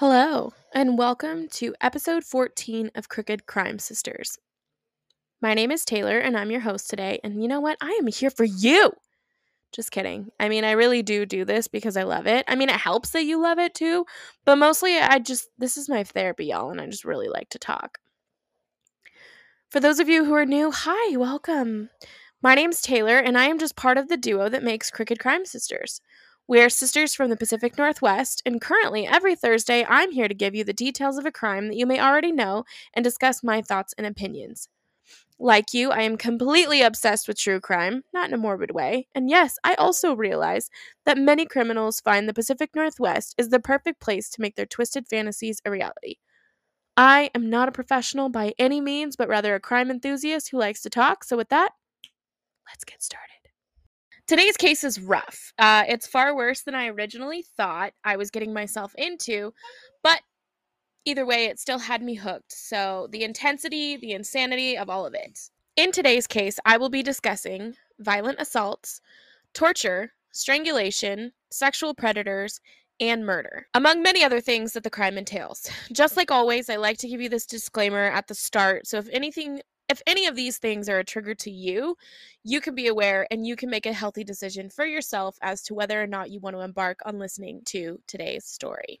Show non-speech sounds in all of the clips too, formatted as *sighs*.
Hello, and welcome to episode 14 of Crooked Crime Sisters. My name is Taylor, and I'm your host today. And you know what? I am here for you. Just kidding. I mean, I really do do this because I love it. I mean, it helps that you love it too, but mostly I just, this is my therapy, y'all, and I just really like to talk. For those of you who are new, hi, welcome. My name's Taylor, and I am just part of the duo that makes Crooked Crime Sisters. We are sisters from the Pacific Northwest, and currently every Thursday I'm here to give you the details of a crime that you may already know and discuss my thoughts and opinions. Like you, I am completely obsessed with true crime, not in a morbid way. And yes, I also realize that many criminals find the Pacific Northwest is the perfect place to make their twisted fantasies a reality. I am not a professional by any means, but rather a crime enthusiast who likes to talk. So, with that, let's get started. Today's case is rough. Uh, it's far worse than I originally thought I was getting myself into, but either way, it still had me hooked. So, the intensity, the insanity of all of it. In today's case, I will be discussing violent assaults, torture, strangulation, sexual predators, and murder, among many other things that the crime entails. *laughs* Just like always, I like to give you this disclaimer at the start. So, if anything if any of these things are a trigger to you, you can be aware and you can make a healthy decision for yourself as to whether or not you want to embark on listening to today's story.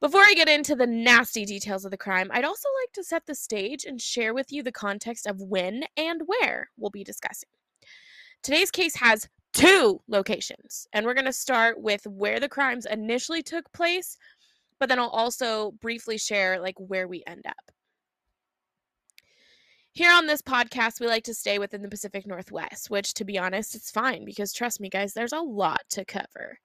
Before I get into the nasty details of the crime, I'd also like to set the stage and share with you the context of when and where we'll be discussing. Today's case has two locations, and we're going to start with where the crimes initially took place, but then I'll also briefly share like where we end up. Here on this podcast, we like to stay within the Pacific Northwest, which, to be honest, it's fine because trust me, guys, there's a lot to cover.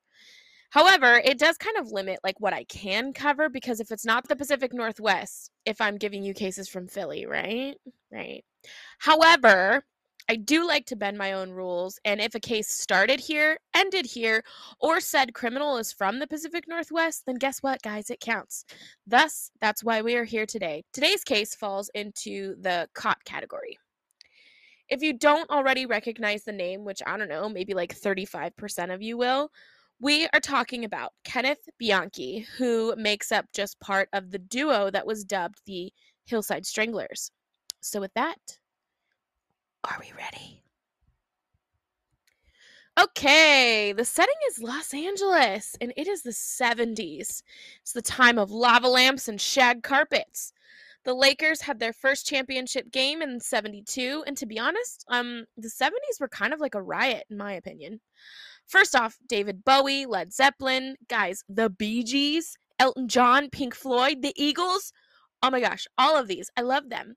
However, it does kind of limit like what I can cover because if it's not the Pacific Northwest, if I'm giving you cases from Philly, right? Right. However, I do like to bend my own rules, and if a case started here, ended here, or said criminal is from the Pacific Northwest, then guess what, guys? It counts. Thus, that's why we are here today. Today's case falls into the caught category. If you don't already recognize the name, which I don't know, maybe like 35% of you will, we are talking about Kenneth Bianchi, who makes up just part of the duo that was dubbed the Hillside Stranglers. So, with that, are we ready? Okay, the setting is Los Angeles, and it is the 70s. It's the time of lava lamps and shag carpets. The Lakers had their first championship game in 72, and to be honest, um, the 70s were kind of like a riot, in my opinion. First off, David Bowie, Led Zeppelin, guys, the Bee Gees, Elton John, Pink Floyd, the Eagles. Oh my gosh, all of these. I love them.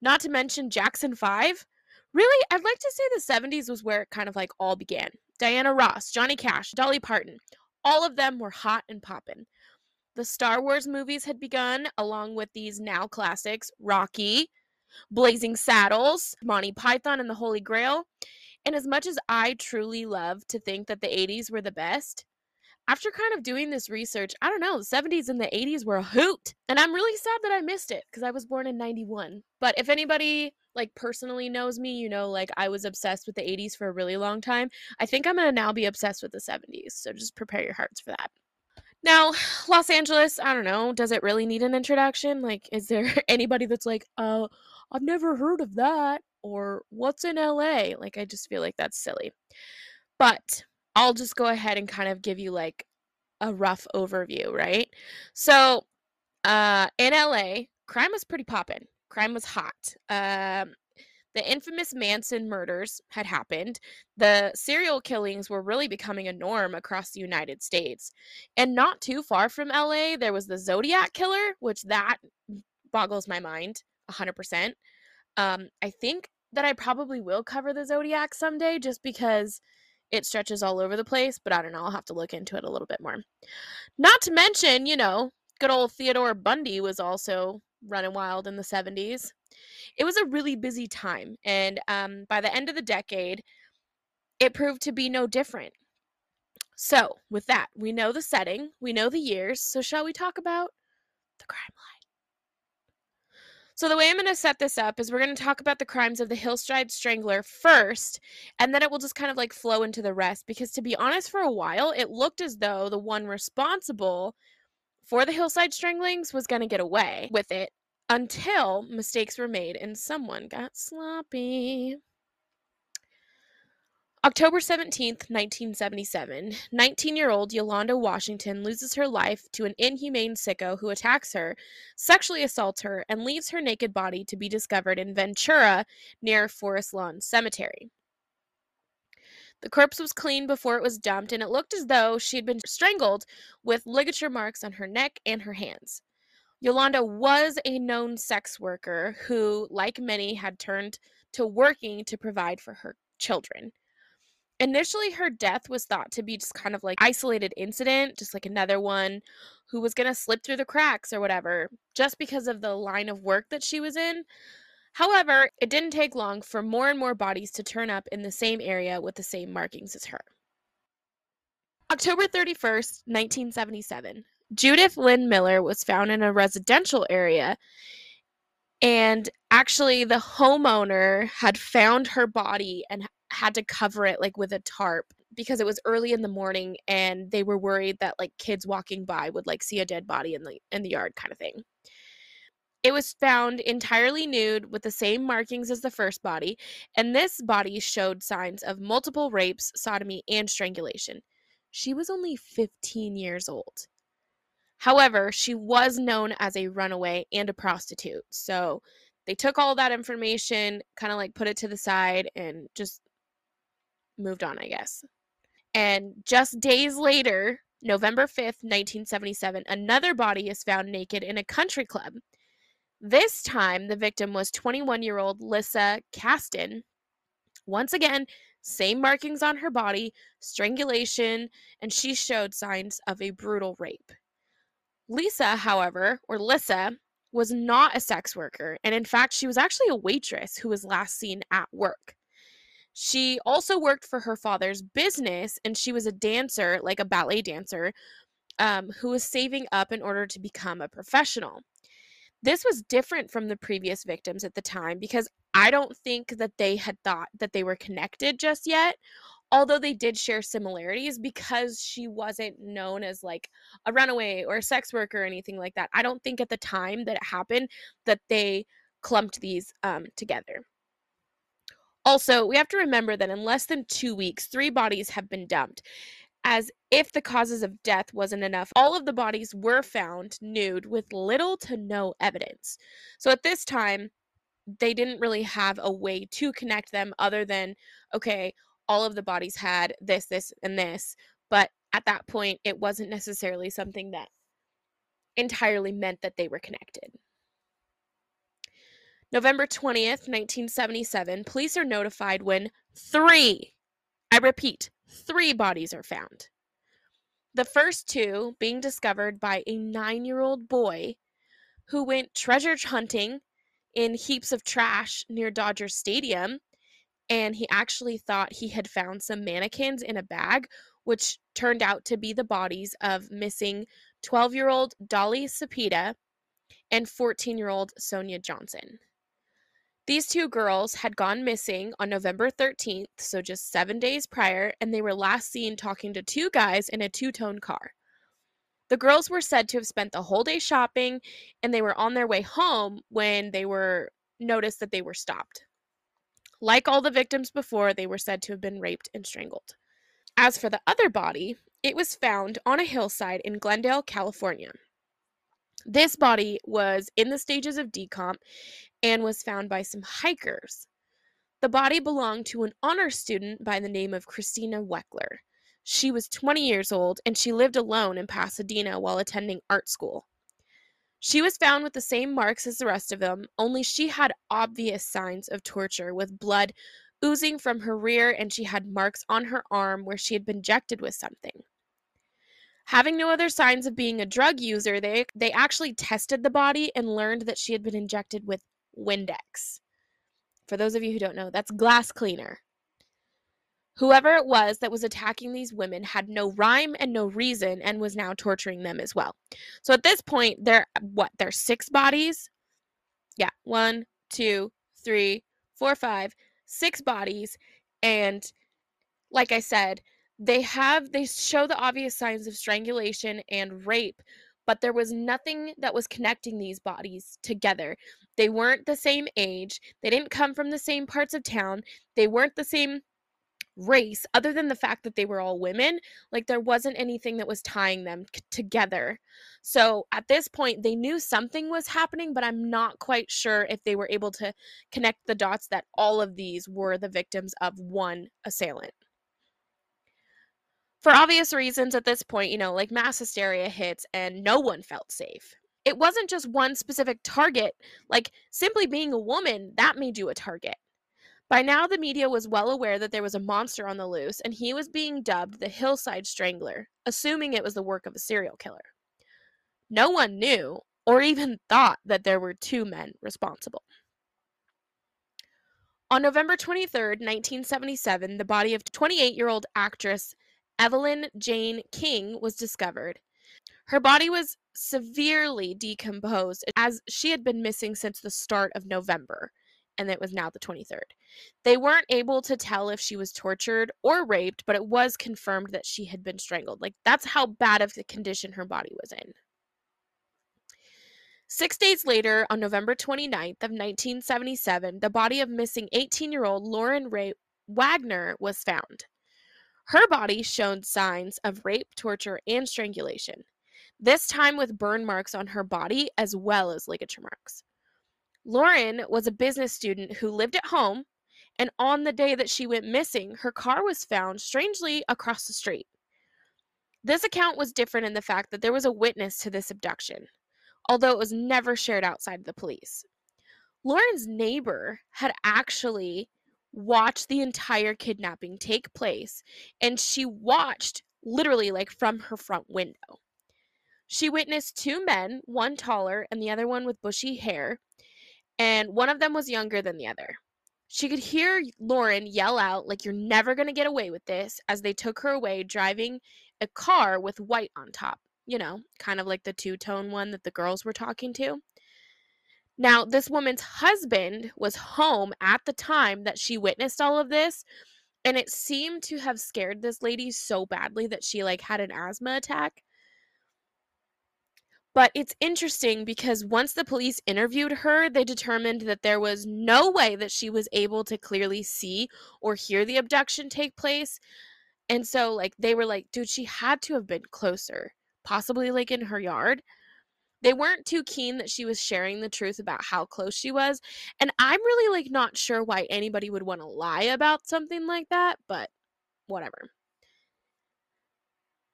Not to mention Jackson 5 really, I'd like to say the 70s was where it kind of like all began. Diana Ross, Johnny Cash, Dolly Parton, all of them were hot and poppin'. The Star Wars movies had begun, along with these now classics Rocky, Blazing Saddles, Monty Python, and the Holy Grail. And as much as I truly love to think that the 80s were the best, after kind of doing this research, I don't know, the 70s and the 80s were a hoot. And I'm really sad that I missed it because I was born in 91. But if anybody like personally knows me, you know, like I was obsessed with the 80s for a really long time. I think I'm going to now be obsessed with the 70s. So just prepare your hearts for that. Now, *sighs* Los Angeles, I don't know, does it really need an introduction? Like, is there *laughs* anybody that's like, uh, I've never heard of that? Or what's in LA? Like, I just feel like that's silly. But I'll just go ahead and kind of give you like a rough overview, right? So, uh, in LA, crime was pretty poppin'. Crime was hot. Um, the infamous Manson murders had happened. The serial killings were really becoming a norm across the United States. And not too far from LA, there was the Zodiac killer, which that boggles my mind 100%. Um, I think that I probably will cover the Zodiac someday just because it stretches all over the place, but I don't know. I'll have to look into it a little bit more. Not to mention, you know, good old Theodore Bundy was also running wild in the 70s. It was a really busy time, and um, by the end of the decade, it proved to be no different. So, with that, we know the setting, we know the years, so shall we talk about the crime line? So, the way I'm going to set this up is we're going to talk about the crimes of the Hillside Strangler first, and then it will just kind of like flow into the rest. Because, to be honest, for a while, it looked as though the one responsible for the hillside stranglings was going to get away with it until mistakes were made and someone got sloppy. October 17th, 1977, 19 year old Yolanda Washington loses her life to an inhumane sicko who attacks her, sexually assaults her, and leaves her naked body to be discovered in Ventura near Forest Lawn Cemetery. The corpse was clean before it was dumped, and it looked as though she had been strangled with ligature marks on her neck and her hands. Yolanda was a known sex worker who, like many, had turned to working to provide for her children. Initially, her death was thought to be just kind of like isolated incident, just like another one who was going to slip through the cracks or whatever, just because of the line of work that she was in. However, it didn't take long for more and more bodies to turn up in the same area with the same markings as her. October 31st, 1977. Judith Lynn Miller was found in a residential area and actually the homeowner had found her body and had to cover it like with a tarp because it was early in the morning and they were worried that like kids walking by would like see a dead body in the in the yard kind of thing. It was found entirely nude with the same markings as the first body, and this body showed signs of multiple rapes, sodomy, and strangulation. She was only 15 years old. However, she was known as a runaway and a prostitute. So they took all that information, kind of like put it to the side, and just moved on, I guess. And just days later, November 5th, 1977, another body is found naked in a country club. This time, the victim was 21 year old Lissa Kastin. Once again, same markings on her body, strangulation, and she showed signs of a brutal rape. Lisa, however, or Lissa, was not a sex worker, and in fact, she was actually a waitress who was last seen at work. She also worked for her father's business and she was a dancer, like a ballet dancer, um, who was saving up in order to become a professional. This was different from the previous victims at the time because I don't think that they had thought that they were connected just yet. Although they did share similarities because she wasn't known as like a runaway or a sex worker or anything like that. I don't think at the time that it happened that they clumped these um, together. Also, we have to remember that in less than two weeks, three bodies have been dumped. As if the causes of death wasn't enough, all of the bodies were found nude with little to no evidence. So at this time, they didn't really have a way to connect them other than, okay, all of the bodies had this, this, and this. But at that point, it wasn't necessarily something that entirely meant that they were connected. November 20th, 1977, police are notified when three, I repeat, three bodies are found. The first two being discovered by a nine year old boy who went treasure hunting in heaps of trash near Dodger Stadium. And he actually thought he had found some mannequins in a bag, which turned out to be the bodies of missing 12 year old Dolly Cepeda and 14 year old Sonia Johnson. These two girls had gone missing on November 13th, so just seven days prior, and they were last seen talking to two guys in a two tone car. The girls were said to have spent the whole day shopping, and they were on their way home when they were noticed that they were stopped. Like all the victims before, they were said to have been raped and strangled. As for the other body, it was found on a hillside in Glendale, California. This body was in the stages of decomp and was found by some hikers. The body belonged to an honor student by the name of Christina Weckler. She was 20 years old and she lived alone in Pasadena while attending art school. She was found with the same marks as the rest of them, only she had obvious signs of torture with blood oozing from her rear and she had marks on her arm where she had been injected with something. Having no other signs of being a drug user, they, they actually tested the body and learned that she had been injected with Windex. For those of you who don't know, that's glass cleaner. Whoever it was that was attacking these women had no rhyme and no reason and was now torturing them as well. So at this point, there what? There's six bodies. Yeah, one, two, three, four, five, six bodies, and like I said, they have they show the obvious signs of strangulation and rape, but there was nothing that was connecting these bodies together. They weren't the same age, they didn't come from the same parts of town, they weren't the same race other than the fact that they were all women like there wasn't anything that was tying them c- together. So at this point they knew something was happening but i'm not quite sure if they were able to connect the dots that all of these were the victims of one assailant. For obvious reasons at this point you know like mass hysteria hits and no one felt safe it wasn't just one specific target like simply being a woman that made you a target by now, the media was well aware that there was a monster on the loose, and he was being dubbed the Hillside Strangler, assuming it was the work of a serial killer. No one knew or even *laughs* thought that there were two men responsible. On November 23, 1977, the body of 28 year old actress Evelyn Jane King was discovered. Her body was severely decomposed as she had been missing since the start of November and it was now the 23rd. They weren't able to tell if she was tortured or raped, but it was confirmed that she had been strangled. Like, that's how bad of the condition her body was in. Six days later, on November 29th of 1977, the body of missing 18-year-old Lauren Rae Wagner was found. Her body showed signs of rape, torture, and strangulation, this time with burn marks on her body as well as ligature marks. Lauren was a business student who lived at home, and on the day that she went missing, her car was found strangely across the street. This account was different in the fact that there was a witness to this abduction, although it was never shared outside of the police. Lauren's neighbor had actually watched the entire kidnapping take place, and she watched literally like from her front window. She witnessed two men, one taller and the other one with bushy hair, and one of them was younger than the other. She could hear Lauren yell out, like, You're never going to get away with this, as they took her away driving a car with white on top. You know, kind of like the two tone one that the girls were talking to. Now, this woman's husband was home at the time that she witnessed all of this, and it seemed to have scared this lady so badly that she like had an asthma attack. But it's interesting because once the police interviewed her, they determined that there was no way that she was able to clearly see or hear the abduction take place. And so, like, they were like, dude, she had to have been closer, possibly like in her yard. They weren't too keen that she was sharing the truth about how close she was. And I'm really like not sure why anybody would want to lie about something like that, but whatever.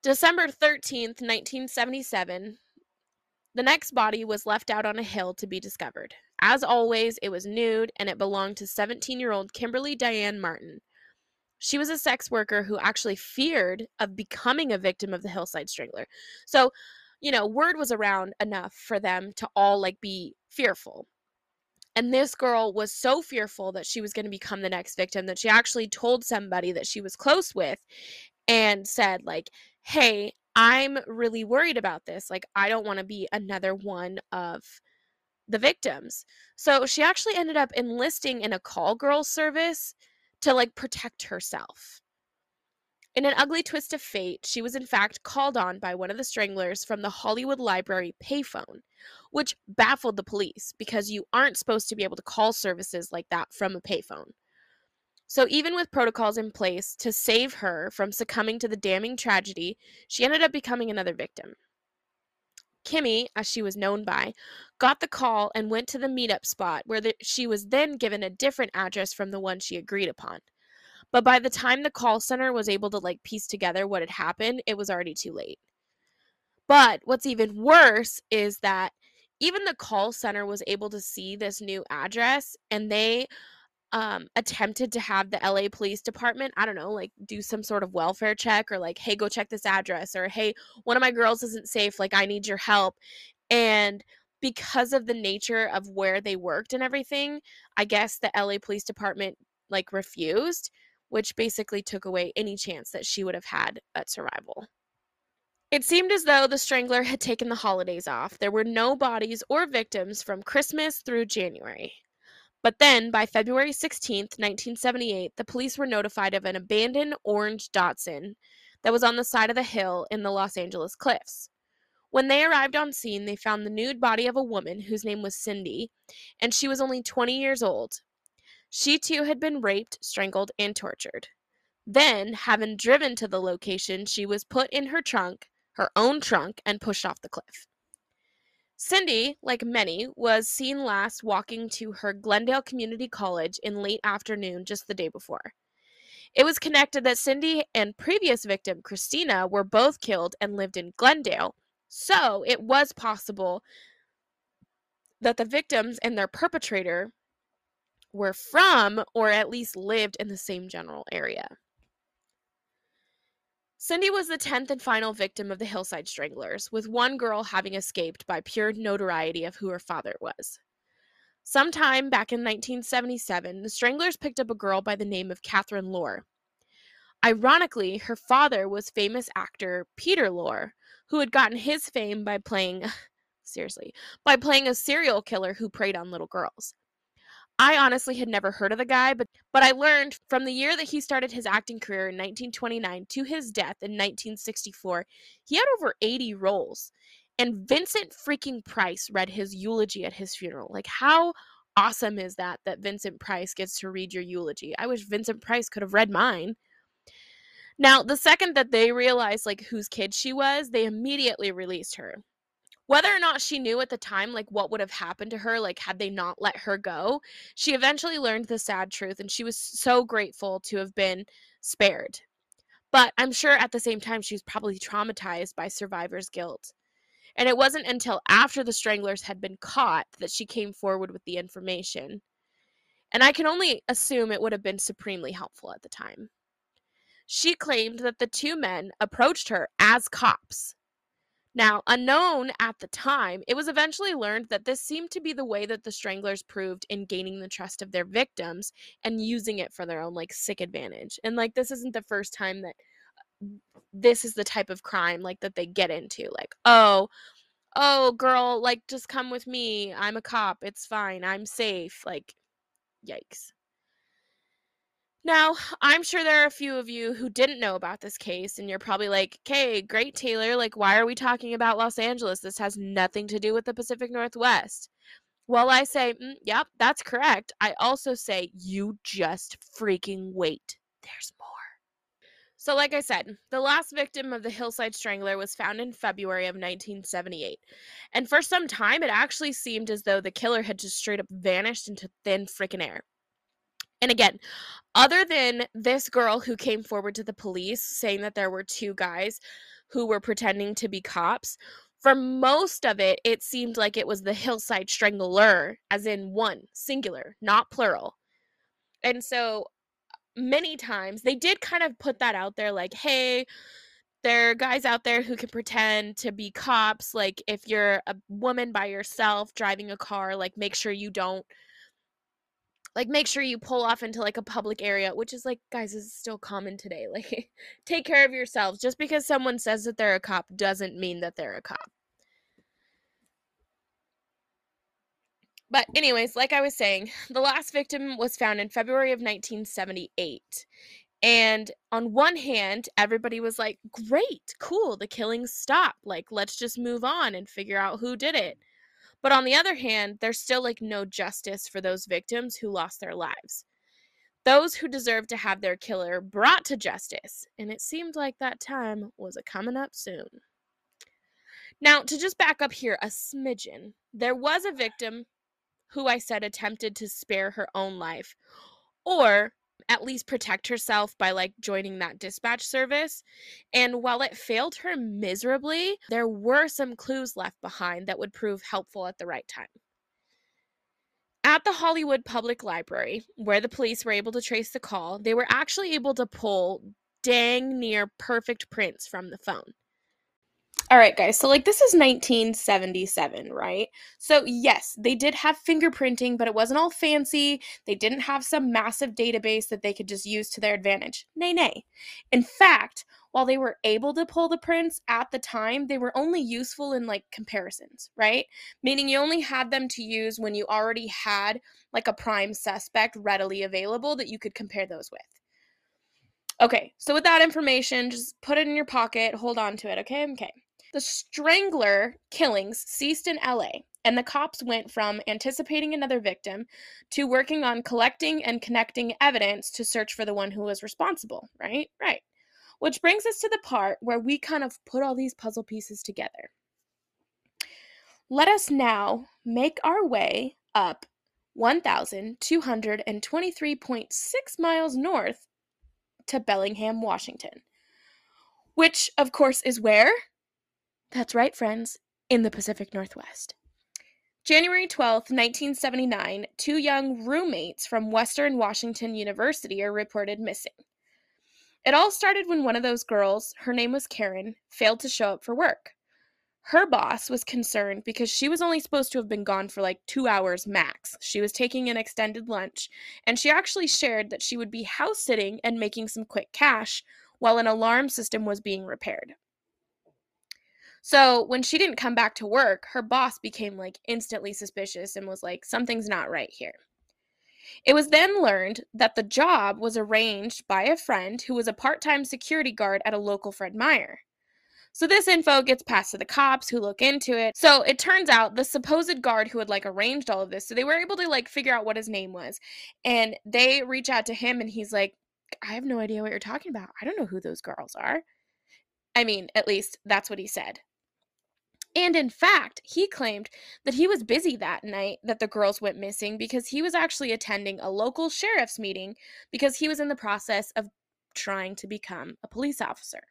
December 13th, 1977, the next body was left out on a hill to be discovered. As always, it was nude and it belonged to 17 year old Kimberly Diane Martin. She was a sex worker who actually feared of becoming a victim of the Hillside Strangler. So, you know, word was around enough for them to all like be fearful. And this girl was so fearful that she was going to become the next victim that she actually told somebody that she was close with and said like, "Hey, I'm really worried about this. Like, I don't want to be another one of the victims. So she actually ended up enlisting in a call girl service to like protect herself. In an ugly twist of fate, she was in fact called on by one of the stranglers from the Hollywood Library payphone, which baffled the police because you aren't supposed to be able to call services like that from a payphone. So, even with protocols in place to save her from succumbing to the damning tragedy, she ended up becoming another victim. Kimmy, as she was known by, got the call and went to the meetup spot where the, she was then given a different address from the one she agreed upon. But by the time the call center was able to like piece together what had happened, it was already too late. But what's even worse is that even the call center was able to see this new address and they um attempted to have the LA police department, I don't know, like do some sort of welfare check or like, hey, go check this address or hey, one of my girls isn't safe, like I need your help. And because of the nature of where they worked and everything, I guess the LA police department like refused, which basically took away any chance that she would have had at survival. It seemed as though the strangler had taken the holidays off. There were no bodies or victims from Christmas through January. But then, by February 16, 1978, the police were notified of an abandoned orange Datsun that was on the side of the hill in the Los Angeles cliffs. When they arrived on scene, they found the nude body of a woman whose name was Cindy, and she was only 20 years old. She too had been raped, strangled, and tortured. Then, having driven to the location, she was put in her trunk, her own trunk, and pushed off the cliff. Cindy, like many, was seen last walking to her Glendale Community College in late afternoon just the day before. It was connected that Cindy and previous victim, Christina, were both killed and lived in Glendale, so it was possible that the victims and their perpetrator were from or at least lived in the same general area. Cindy was the 10th and final victim of the Hillside Stranglers, with one girl having escaped by pure notoriety of who her father was. Sometime back in 1977, the Stranglers picked up a girl by the name of Catherine Lorre. Ironically, her father was famous actor Peter Lorre, who had gotten his fame by playing *laughs* seriously, by playing a serial killer who preyed on little girls. I honestly had never heard of the guy, but but I learned from the year that he started his acting career in 1929 to his death in 1964, he had over 80 roles. And Vincent freaking Price read his eulogy at his funeral. Like how awesome is that that Vincent Price gets to read your eulogy? I wish Vincent Price could have read mine. Now, the second that they realized like whose kid she was, they immediately released her whether or not she knew at the time like what would have happened to her like had they not let her go she eventually learned the sad truth and she was so grateful to have been spared. But i'm sure at the same time she was probably traumatized by survivor's guilt. And it wasn't until after the stranglers had been caught that she came forward with the information. And i can only assume it would have been supremely helpful at the time. She claimed that the two men approached her as cops now, unknown at the time, it was eventually learned that this seemed to be the way that the stranglers proved in gaining the trust of their victims and using it for their own like sick advantage. And like this isn't the first time that uh, this is the type of crime like that they get into. Like, oh, oh girl, like just come with me. I'm a cop. It's fine. I'm safe. Like yikes. Now, I'm sure there are a few of you who didn't know about this case, and you're probably like, okay, great, Taylor. Like, why are we talking about Los Angeles? This has nothing to do with the Pacific Northwest. Well, I say, mm, yep, that's correct. I also say, you just freaking wait. There's more. So, like I said, the last victim of the Hillside Strangler was found in February of 1978. And for some time, it actually seemed as though the killer had just straight up vanished into thin freaking air. And again, other than this girl who came forward to the police saying that there were two guys who were pretending to be cops, for most of it, it seemed like it was the hillside strangler, as in one, singular, not plural. And so many times they did kind of put that out there like, hey, there are guys out there who can pretend to be cops. Like, if you're a woman by yourself driving a car, like, make sure you don't like make sure you pull off into like a public area which is like guys is still common today *laughs* like take care of yourselves. Just because someone says that they're a cop doesn't mean that they're a cop. But anyways like i was saying the last victim was found in february of 1978 and on one hand everybody was like great cool the killings stopped like let's just move on and figure out who did it but on the other hand, there's still like no justice for those victims who lost their lives. Those who deserve to have their killer brought to justice, and it seemed like that time was a coming up soon. Now, to just back up here a smidgen, there was a victim who I said attempted to spare her own life, or at least protect herself by like joining that dispatch service. And while it failed her miserably, there were some clues left behind that would prove helpful at the right time. At the Hollywood Public Library, where the police were able to trace the call, they were actually able to pull dang near perfect prints from the phone. All right, guys. So, like, this is 1977, right? So, yes, they did have fingerprinting, but it wasn't all fancy. They didn't have some massive database that they could just use to their advantage. Nay, nay. In fact, while they were able to pull the prints at the time, they were only useful in like comparisons, right? Meaning you only had them to use when you already had like a prime suspect readily available that you could compare those with. Okay, so with that information, just put it in your pocket, hold on to it, okay? Okay. The strangler killings ceased in LA, and the cops went from anticipating another victim to working on collecting and connecting evidence to search for the one who was responsible, right? Right. Which brings us to the part where we kind of put all these puzzle pieces together. Let us now make our way up 1,223.6 miles north to Bellingham, Washington. Which, of course, is where? That's right, friends, in the Pacific Northwest. January 12th, 1979, two young roommates from Western Washington University are reported missing. It all started when one of those girls, her name was Karen, failed to show up for work. Her boss was concerned because she was only supposed to have been gone for like two hours max. She was taking an extended lunch, and she actually shared that she would be house sitting and making some quick cash while an alarm system was being repaired. So when she didn't come back to work, her boss became like instantly suspicious and was like, something's not right here. It was then learned that the job was arranged by a friend who was a part time security guard at a local Fred Meyer. So this info gets passed to the cops who look into it. So it turns out the supposed guard who had like arranged all of this, so they were able to like figure out what his name was. And they reach out to him and he's like, I have no idea what you're talking about. I don't know who those girls are. I mean, at least that's what he said. And in fact, he claimed that he was busy that night that the girls went missing because he was actually attending a local sheriff's meeting because he was in the process of trying to become a police officer.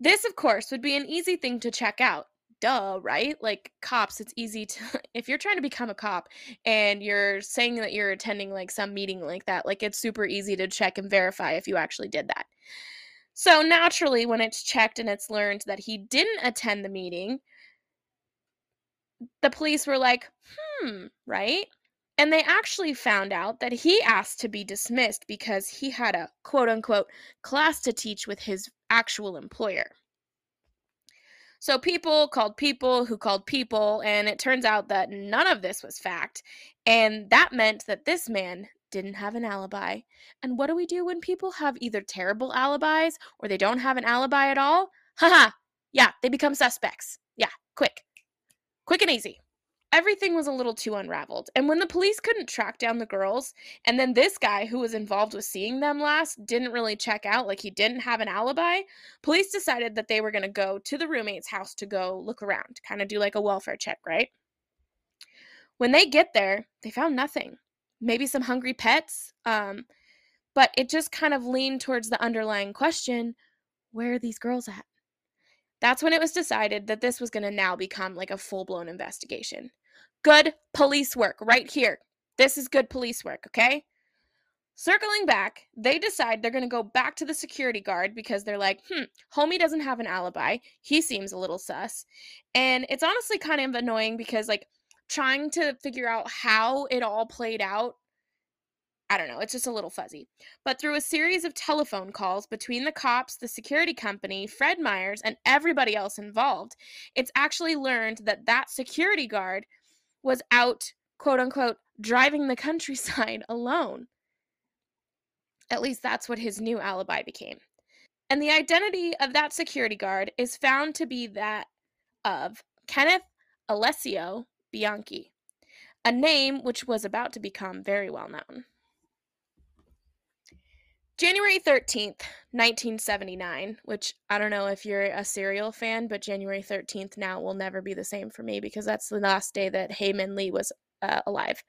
This, of course, would be an easy thing to check out. Duh, right? Like cops, it's easy to *laughs* if you're trying to become a cop and you're saying that you're attending like some meeting like that, like it's super easy to check and verify if you actually did that. So naturally, when it's checked and it's learned that he didn't attend the meeting, the police were like, hmm, right? And they actually found out that he asked to be dismissed because he had a quote unquote class to teach with his actual employer. So people called people who called people, and it turns out that none of this was fact. And that meant that this man didn't have an alibi. And what do we do when people have either terrible alibis or they don't have an alibi at all? Haha, yeah, they become suspects. Yeah, quick. Quick and easy everything was a little too unraveled. And when the police couldn't track down the girls, and then this guy who was involved with seeing them last didn't really check out, like he didn't have an alibi, police decided that they were going to go to the roommate's house to go look around, kind of do like a welfare check, right? When they get there, they found nothing. Maybe some hungry pets, um, but it just kind of leaned towards the underlying question where are these girls at? That's when it was decided that this was going to now become like a full blown investigation. Good police work right here. This is good police work, okay? Circling back, they decide they're going to go back to the security guard because they're like, hmm, homie doesn't have an alibi. He seems a little sus. And it's honestly kind of annoying because, like, trying to figure out how it all played out, I don't know, it's just a little fuzzy. But through a series of telephone calls between the cops, the security company, Fred Meyers, and everybody else involved, it's actually learned that that security guard was out, quote unquote, driving the countryside *laughs* alone. At least that's what his new alibi became. And the identity of that security guard is found to be that of Kenneth Alessio Bianchi, a name which was about to become very well known. January 13th, 1979, which I don't know if you're a serial fan, but January 13th now will never be the same for me because that's the last day that Hae Min Lee was uh, alive.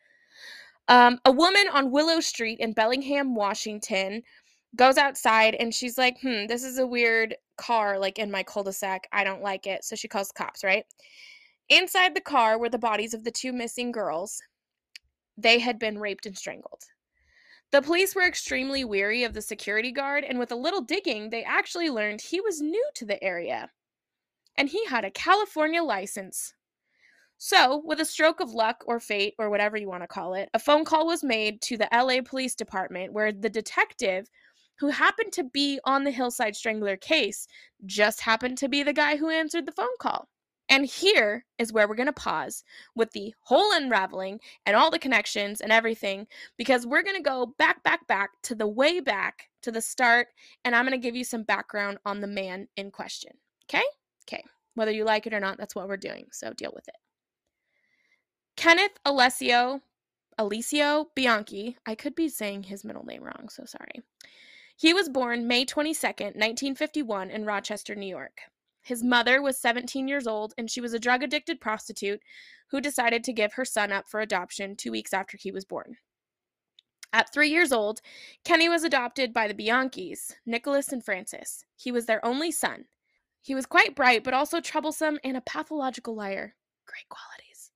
Um, a woman on Willow Street in Bellingham, Washington, goes outside and she's like, hmm, this is a weird car, like in my cul de sac. I don't like it. So she calls the cops, right? Inside the car were the bodies of the two missing girls. They had been raped and strangled. The police were extremely weary of the security guard, and with a little digging, they actually learned he was new to the area. And he had a California license. So, with a stroke of luck or fate, or whatever you want to call it, a phone call was made to the LA Police Department where the detective who happened to be on the Hillside Strangler case just happened to be the guy who answered the phone call. And here is where we're going to pause with the whole unraveling and all the connections and everything because we're going to go back, back, back to the way back to the start. And I'm going to give you some background on the man in question. Okay? Okay. Whether you like it or not, that's what we're doing. So deal with it. Kenneth Alessio Alessio Bianchi. I could be saying his middle name wrong, so sorry. He was born May 22nd, 1951, in Rochester, New York. His mother was 17 years old, and she was a drug addicted prostitute who decided to give her son up for adoption two weeks after he was born. At three years old, Kenny was adopted by the Bianchis, Nicholas and Frances. He was their only son. He was quite bright, but also troublesome and a pathological liar. Great qualities.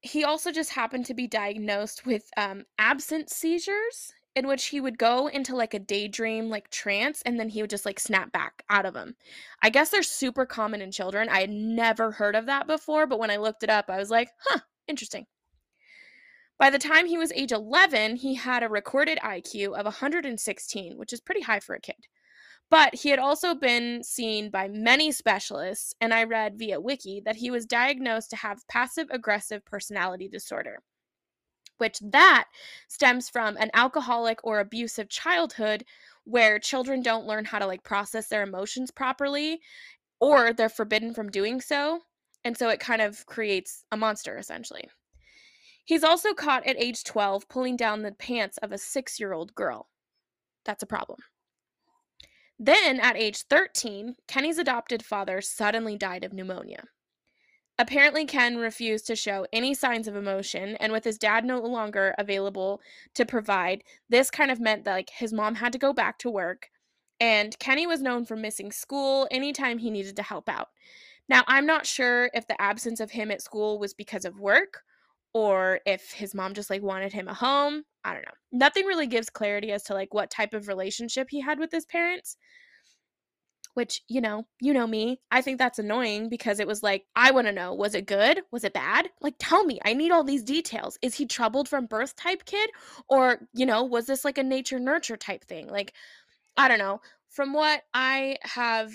He also just happened to be diagnosed with um, absent seizures, in which he would go into like a daydream, like trance, and then he would just like snap back out of them. I guess they're super common in children. I had never heard of that before, but when I looked it up, I was like, huh, interesting. By the time he was age 11, he had a recorded IQ of 116, which is pretty high for a kid. But he had also been seen by many specialists, and I read via Wiki that he was diagnosed to have passive aggressive personality disorder, which that stems from an alcoholic or abusive childhood where children don't learn how to like process their emotions properly or they're forbidden from doing so. And so it kind of creates a monster essentially. He's also caught at age 12 pulling down the pants of a six year old girl. That's a problem. Then, at age 13, Kenny's adopted father suddenly died of pneumonia. Apparently, Ken refused to show any signs of emotion, and with his dad no longer available to provide, this kind of meant that like his mom had to go back to work, and Kenny was known for missing school anytime he needed to help out. Now, I'm not sure if the absence of him at school was because of work or if his mom just like wanted him a home. I don't know. Nothing really gives clarity as to like what type of relationship he had with his parents. Which, you know, you know me. I think that's annoying because it was like, I want to know, was it good? Was it bad? Like, tell me. I need all these details. Is he troubled from birth type kid? Or, you know, was this like a nature nurture type thing? Like, I don't know. From what I have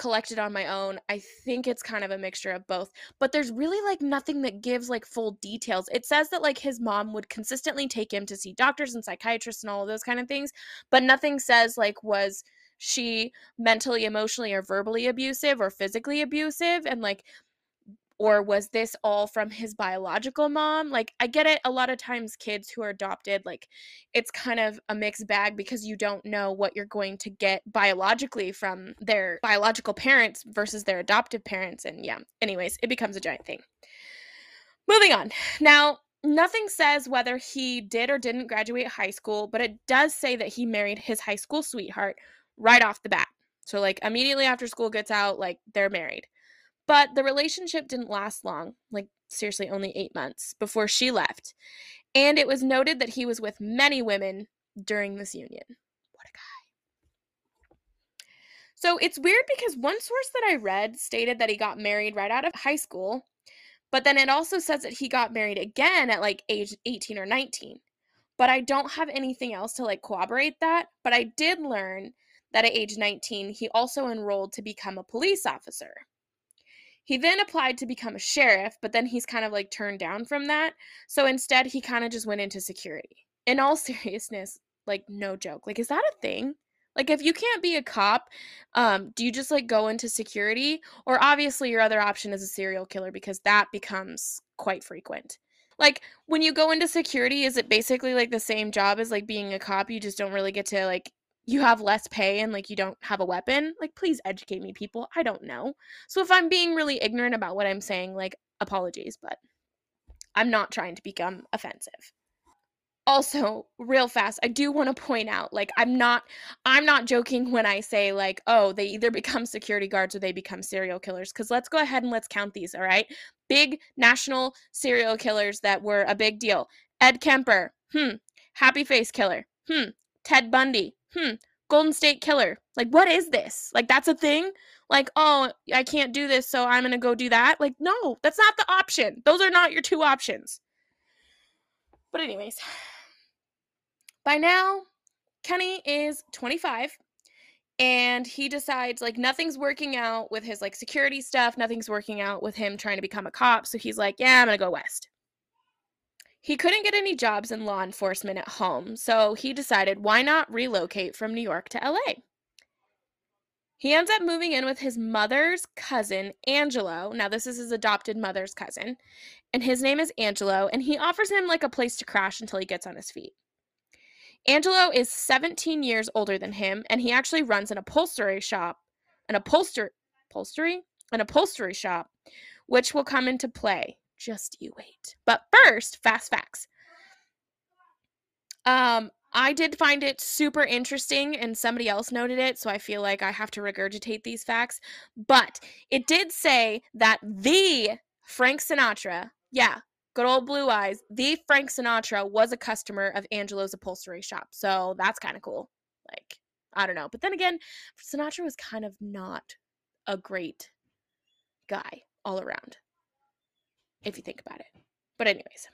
collected on my own. I think it's kind of a mixture of both. But there's really like nothing that gives like full details. It says that like his mom would consistently take him to see doctors and psychiatrists and all those kind of things, but nothing says like was she mentally, emotionally or verbally abusive or physically abusive and like or was this all from his biological mom? Like, I get it. A lot of times, kids who are adopted, like, it's kind of a mixed bag because you don't know what you're going to get biologically from their biological parents versus their adoptive parents. And yeah, anyways, it becomes a giant thing. Moving on. Now, nothing says whether he did or didn't graduate high school, but it does say that he married his high school sweetheart right off the bat. So, like, immediately after school gets out, like, they're married. But the relationship didn't last long, like seriously, only eight months before she left. And it was noted that he was with many women during this union. What a guy. So it's weird because one source that I read stated that he got married right out of high school, but then it also says that he got married again at like age 18 or 19. But I don't have anything else to like corroborate that. But I did learn that at age 19, he also enrolled to become a police officer. He then applied to become a sheriff, but then he's kind of like turned down from that. So instead, he kind of just went into security. In all *laughs* seriousness, like no joke. Like is that a thing? Like if you can't be a cop, um do you just like go into security or obviously your other option is a serial killer because that becomes quite frequent. Like when you go into security is it basically like the same job as like being a cop you just don't really get to like you have less pay and like you don't have a weapon like please educate me people i don't know. So if i'm being really ignorant about what i'm saying like apologies but i'm not trying to become offensive. Also real fast i do want to point out like i'm not i'm not joking when i say like oh they either become security guards or they become serial killers because let's go ahead and let's count these all right? Big national serial killers that were a big deal. Ed kemper hmm happy face killer hmm ted bundy hmm, Golden State Killer. Like, what is this? Like, that's a thing? Like, oh, I can't do this, so I'm going to go do that? Like, no, that's not the option. Those are not your two options. But, anyways, by now, Kenny is 25 and he decides like nothing's working out with his like security stuff, nothing's working out with him trying to become a cop. So he's like, yeah, I'm to go west. He couldn't get any jobs in law enforcement at home, so he decided why not relocate from New York to LA? He ends up moving in with his mother's cousin, Angelo. Now, this is his adopted mother's cousin, and his name is Angelo, and he offers him like a place to crash until he gets on his feet. Angelo is 17 years older than him, and he actually runs an upholstery shop, an upholster, upholstery, an upholstery shop, which will come into play. Just you wait. But first, fast facts. Um, I did find it super interesting, and somebody else noted it, so I feel like I have to regurgitate these facts. But it did say that the Frank Sinatra, yeah, good old blue eyes, the Frank Sinatra was a customer of Angelo's upholstery shop. So that's kind of cool. Like, I don't know. But then again, Sinatra was kind of not a great guy all around, if you think about it. But, anyways.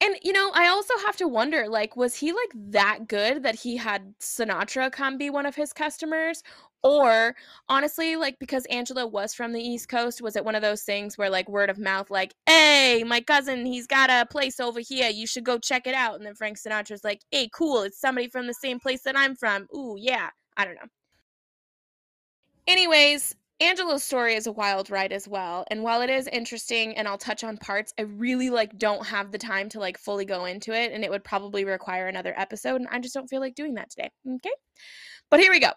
And you know, I also have to wonder like was he like that good that he had Sinatra come be one of his customers? Or honestly like because Angelo was from the East Coast was it one of those things where like word of mouth like hey my cousin he's got a place over here. You should go check it out. And then Frank Sinatra's like hey cool. It's somebody from the same place that I'm from. Ooh yeah. I don't know. Anyways, Angelo's story is a wild ride as well. And while it is interesting and I'll touch on parts, I really like don't have the time to like fully go into it and it would probably require another episode and I just don't feel like doing that today. Okay? But here we go.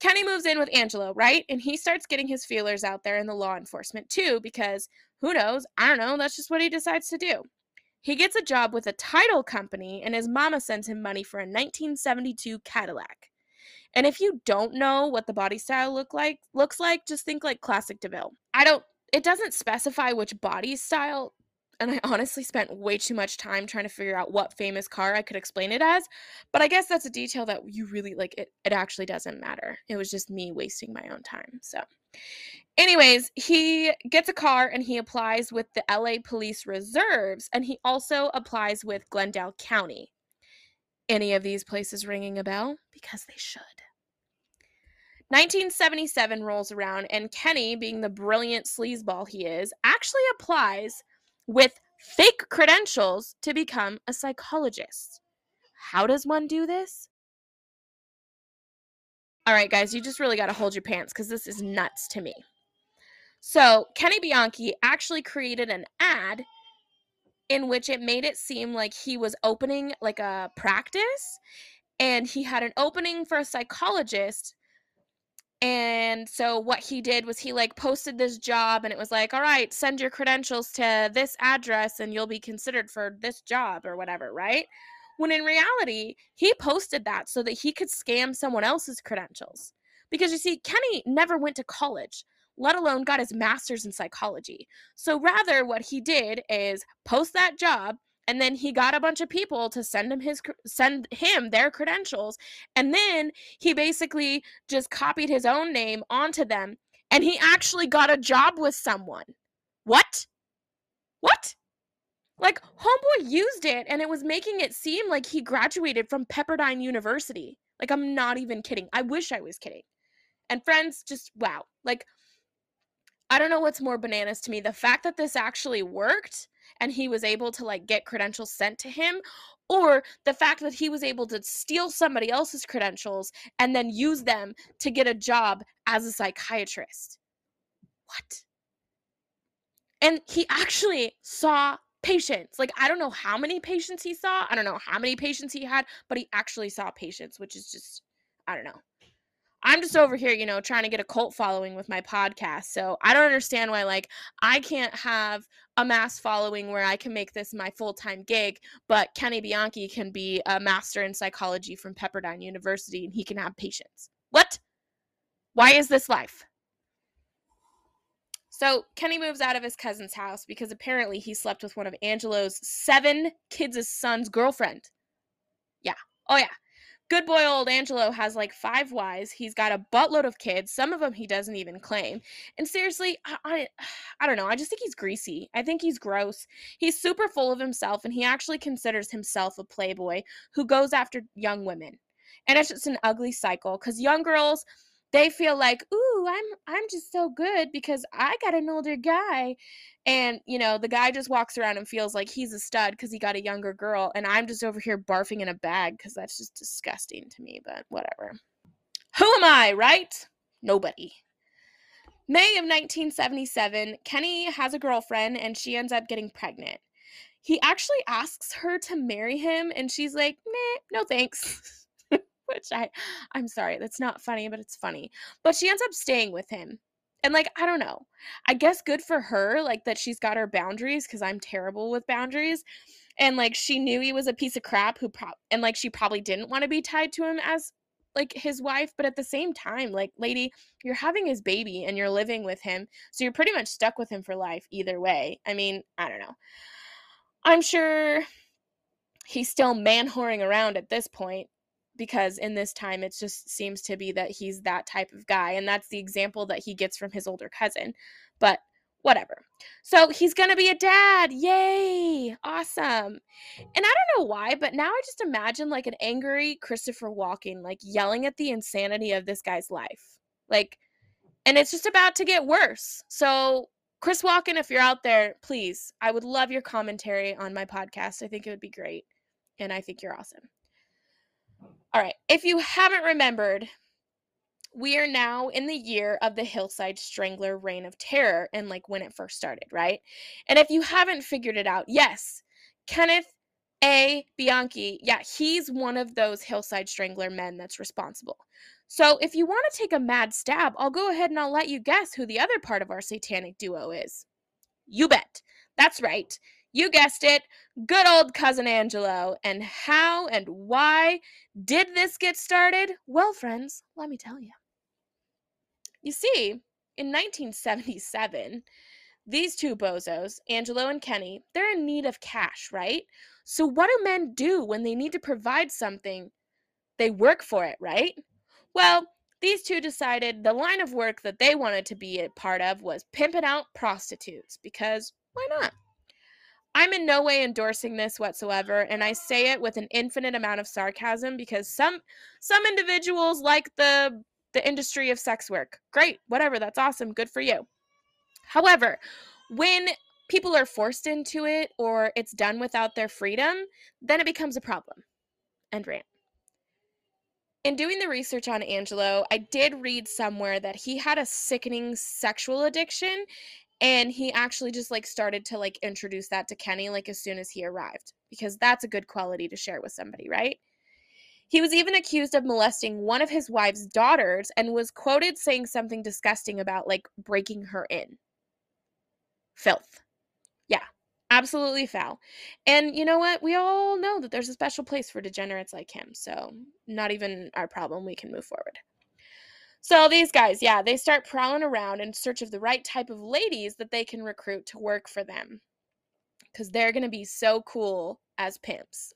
Kenny moves in with Angelo, right? And he starts getting his feelers out there in the law enforcement too because who knows? I don't know, that's just what he decides to do. He gets a job with a title company and his mama sends him money for a 1972 Cadillac. And if you don't know what the body style look like looks like, just think like classic DeVille. I don't it doesn't specify which body style and I honestly spent way too much time trying to figure out what famous car I could explain it as, but I guess that's a detail that you really like it it actually doesn't matter. It was just me wasting my own time. So Anyways, he gets a car and he applies with the LA Police Reserves and he also applies with Glendale County. Any of these places ringing a bell? Because they should. 1977 rolls around, and Kenny, being the brilliant sleazeball he is, actually applies with fake credentials to become a psychologist. How does one do this? All right, guys, you just really got to hold your pants because this is nuts to me. So, Kenny Bianchi actually created an ad in which it made it seem like he was opening like a practice and he had an opening for a psychologist and so what he did was he like posted this job and it was like all right send your credentials to this address and you'll be considered for this job or whatever right? When in reality he posted that so that he could scam someone else's credentials because you see kenny never went to college let alone got his master's in psychology. So rather, what he did is post that job and then he got a bunch of people to send him his send him their credentials and then he basically just copied his own name onto them and he actually got a job with someone. What? What? Like homeboy used it and it was making it seem like he graduated from pepperdine university. Like i'm not even kidding. I wish i was kidding. And friends just wow. Like I don't know what's more bananas to me the fact that this actually worked and he was able to like get credentials sent to him or the fact that he was able to steal somebody else's credentials and then use them to get a job as a psychiatrist. What? And he actually saw patients. Like, I don't know how many patients he saw. I don't know how many patients he had, but he actually saw patients, which is just, I don't know. I'm just over here, you know, trying to get a cult following with my podcast. So I don't understand why, like, I can't have a mass following where I can make this my full time gig, but Kenny Bianchi can be a master in psychology from Pepperdine University and he can have patients. What? Why is this life? So Kenny moves out of his cousin's house because apparently he slept with one of Angelo's seven kids' son's girlfriend. Yeah. Oh, yeah good boy old Angelo has like five wives. He's got a buttload of kids. Some of them he doesn't even claim. And seriously, I, I, I don't know. I just think he's greasy. I think he's gross. He's super full of himself, and he actually considers himself a playboy who goes after young women. And it's just an ugly cycle because young girls they feel like, "Ooh, I'm I'm just so good because I got an older guy." And, you know, the guy just walks around and feels like he's a stud cuz he got a younger girl and I'm just over here barfing in a bag cuz that's just disgusting to me, but whatever. Who am I, right? Nobody. May of 1977, Kenny has a girlfriend and she ends up getting pregnant. He actually asks her to marry him and she's like, "Nah, no thanks." *laughs* Which I I'm sorry, that's not funny, but it's funny. But she ends up staying with him. And like, I don't know. I guess good for her like that she's got her boundaries cuz I'm terrible with boundaries. And like she knew he was a piece of crap who pro- and like she probably didn't want to be tied to him as like his wife, but at the same time, like, lady, you're having his baby and you're living with him. So you're pretty much stuck with him for life either way. I mean, I don't know. I'm sure he's still man whoring around at this point because in this time it just seems to be that he's that type of guy and that's the example that he gets from his older cousin. But whatever. So he's gonna be a dad. Yay! Awesome. And I don't know why, but now I just imagine like an angry Christopher Walken, like yelling at the insanity of this guy's life. Like, and it's just about to get worse. So, Chris Walken, if you're out there, please, I would love your commentary on my podcast. I think it would be great. And I think you're awesome. All right. If you haven't remembered, we are now in the year of the Hillside Strangler reign of terror and like when it first started, right? And if you haven't figured it out, yes, Kenneth A. Bianchi, yeah, he's one of those Hillside Strangler men that's responsible. So if you want to take a mad stab, I'll go ahead and I'll let you guess who the other part of our satanic duo is. You bet. That's right. You guessed it. Good old cousin Angelo. And how and why did this get started? Well, friends, let me tell you. You see, in 1977, these two bozos, Angelo and Kenny, they're in need of cash, right? So, what do men do when they need to provide something? They work for it, right? Well, these two decided the line of work that they wanted to be a part of was pimping out prostitutes because why not? I'm in no way endorsing this whatsoever and I say it with an infinite amount of sarcasm because some some individuals like the the industry of sex work. Great, whatever, that's awesome, good for you. However, when people are forced into it or it's done without their freedom, then it becomes a problem. And rant. In doing the research on Angelo, I did read somewhere that he had a sickening sexual addiction and he actually just like started to like introduce that to Kenny like as soon as he arrived because that's a good quality to share with somebody, right? He was even accused of molesting one of his wife's daughters and was quoted saying something disgusting about like breaking her in. Filth. Yeah, absolutely foul. And you know what? We all know that there's a special place for degenerates like him. So, not even our problem. We can move forward. So, these guys, yeah, they start prowling around in search of the right type of ladies that they can recruit to work for them. Because they're going to be so cool as pimps.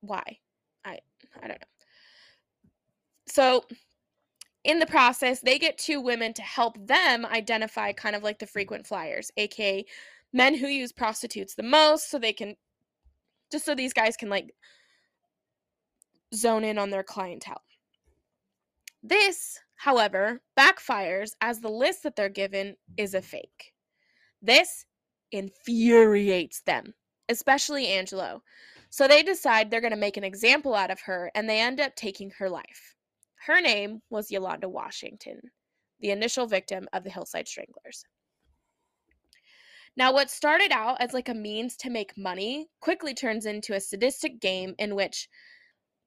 Why? I I don't know. So in the process, they get two women to help them identify kind of like the frequent flyers, aka men who use prostitutes the most, so they can just so these guys can like zone in on their clientele. This, however, backfires as the list that they're given is a fake. This infuriates them, especially Angelo. So they decide they're going to make an example out of her and they end up taking her life. Her name was Yolanda Washington, the initial victim of the Hillside Stranglers. Now, what started out as like a means to make money quickly turns into a sadistic game in which,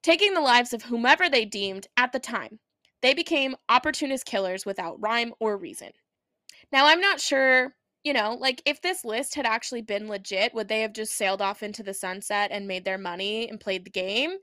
taking the lives of whomever they deemed at the time, they became opportunist killers without rhyme or reason. Now, I'm not sure you know, like if this list had actually been legit, would they have just sailed off into the sunset and made their money and played the game?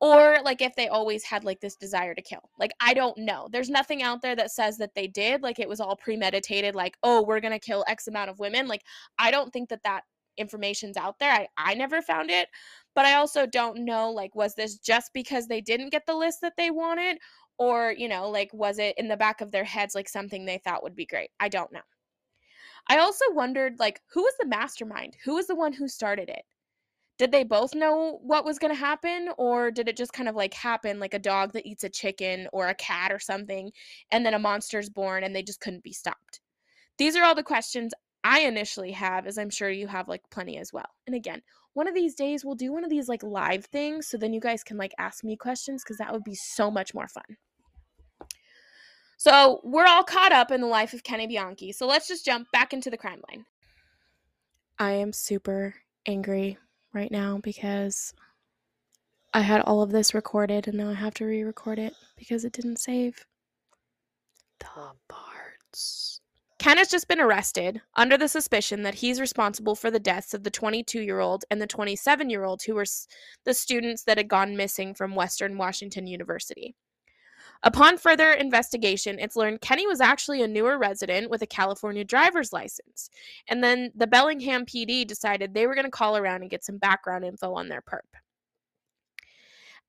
Or like if they always had like this desire to kill. Like I don't know. There's nothing out there that says that they did. Like it was all premeditated like, "Oh, we're going to kill x amount of women." Like I don't think that that information's out there. I I never found it. But I also don't know like was this just because they didn't get the list that they wanted or, you know, like was it in the back of their heads like something they thought would be great? I don't know. I also wondered like who was the mastermind? Who was the one who started it? Did they both know what was going to happen or did it just kind of like happen like a dog that eats a chicken or a cat or something and then a monster's born and they just couldn't be stopped? These are all the questions I initially have as I'm sure you have like plenty as well. And again, one of these days we'll do one of these like live things so then you guys can like ask me questions cuz that would be so much more fun. So we're all caught up in the life of Kenny Bianchi. So let's just jump back into the crime line. I am super angry right now because I had all of this recorded and now I have to re record it because it didn't save the parts. Ken has just been arrested under the suspicion that he's responsible for the deaths of the 22 year old and the 27 year old who were the students that had gone missing from Western Washington University. Upon further investigation, it's learned Kenny was actually a newer resident with a California driver's license. And then the Bellingham PD decided they were going to call around and get some background info on their perp.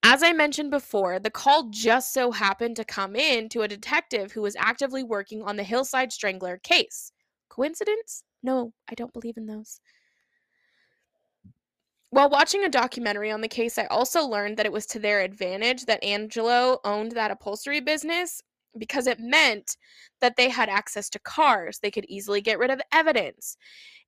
As I mentioned before, the call just so happened to come in to a detective who was actively working on the Hillside Strangler case. Coincidence? No, I don't believe in those. While watching a documentary on the case, I also learned that it was to their advantage that Angelo owned that upholstery business because it meant that they had access to cars. They could easily get rid of evidence.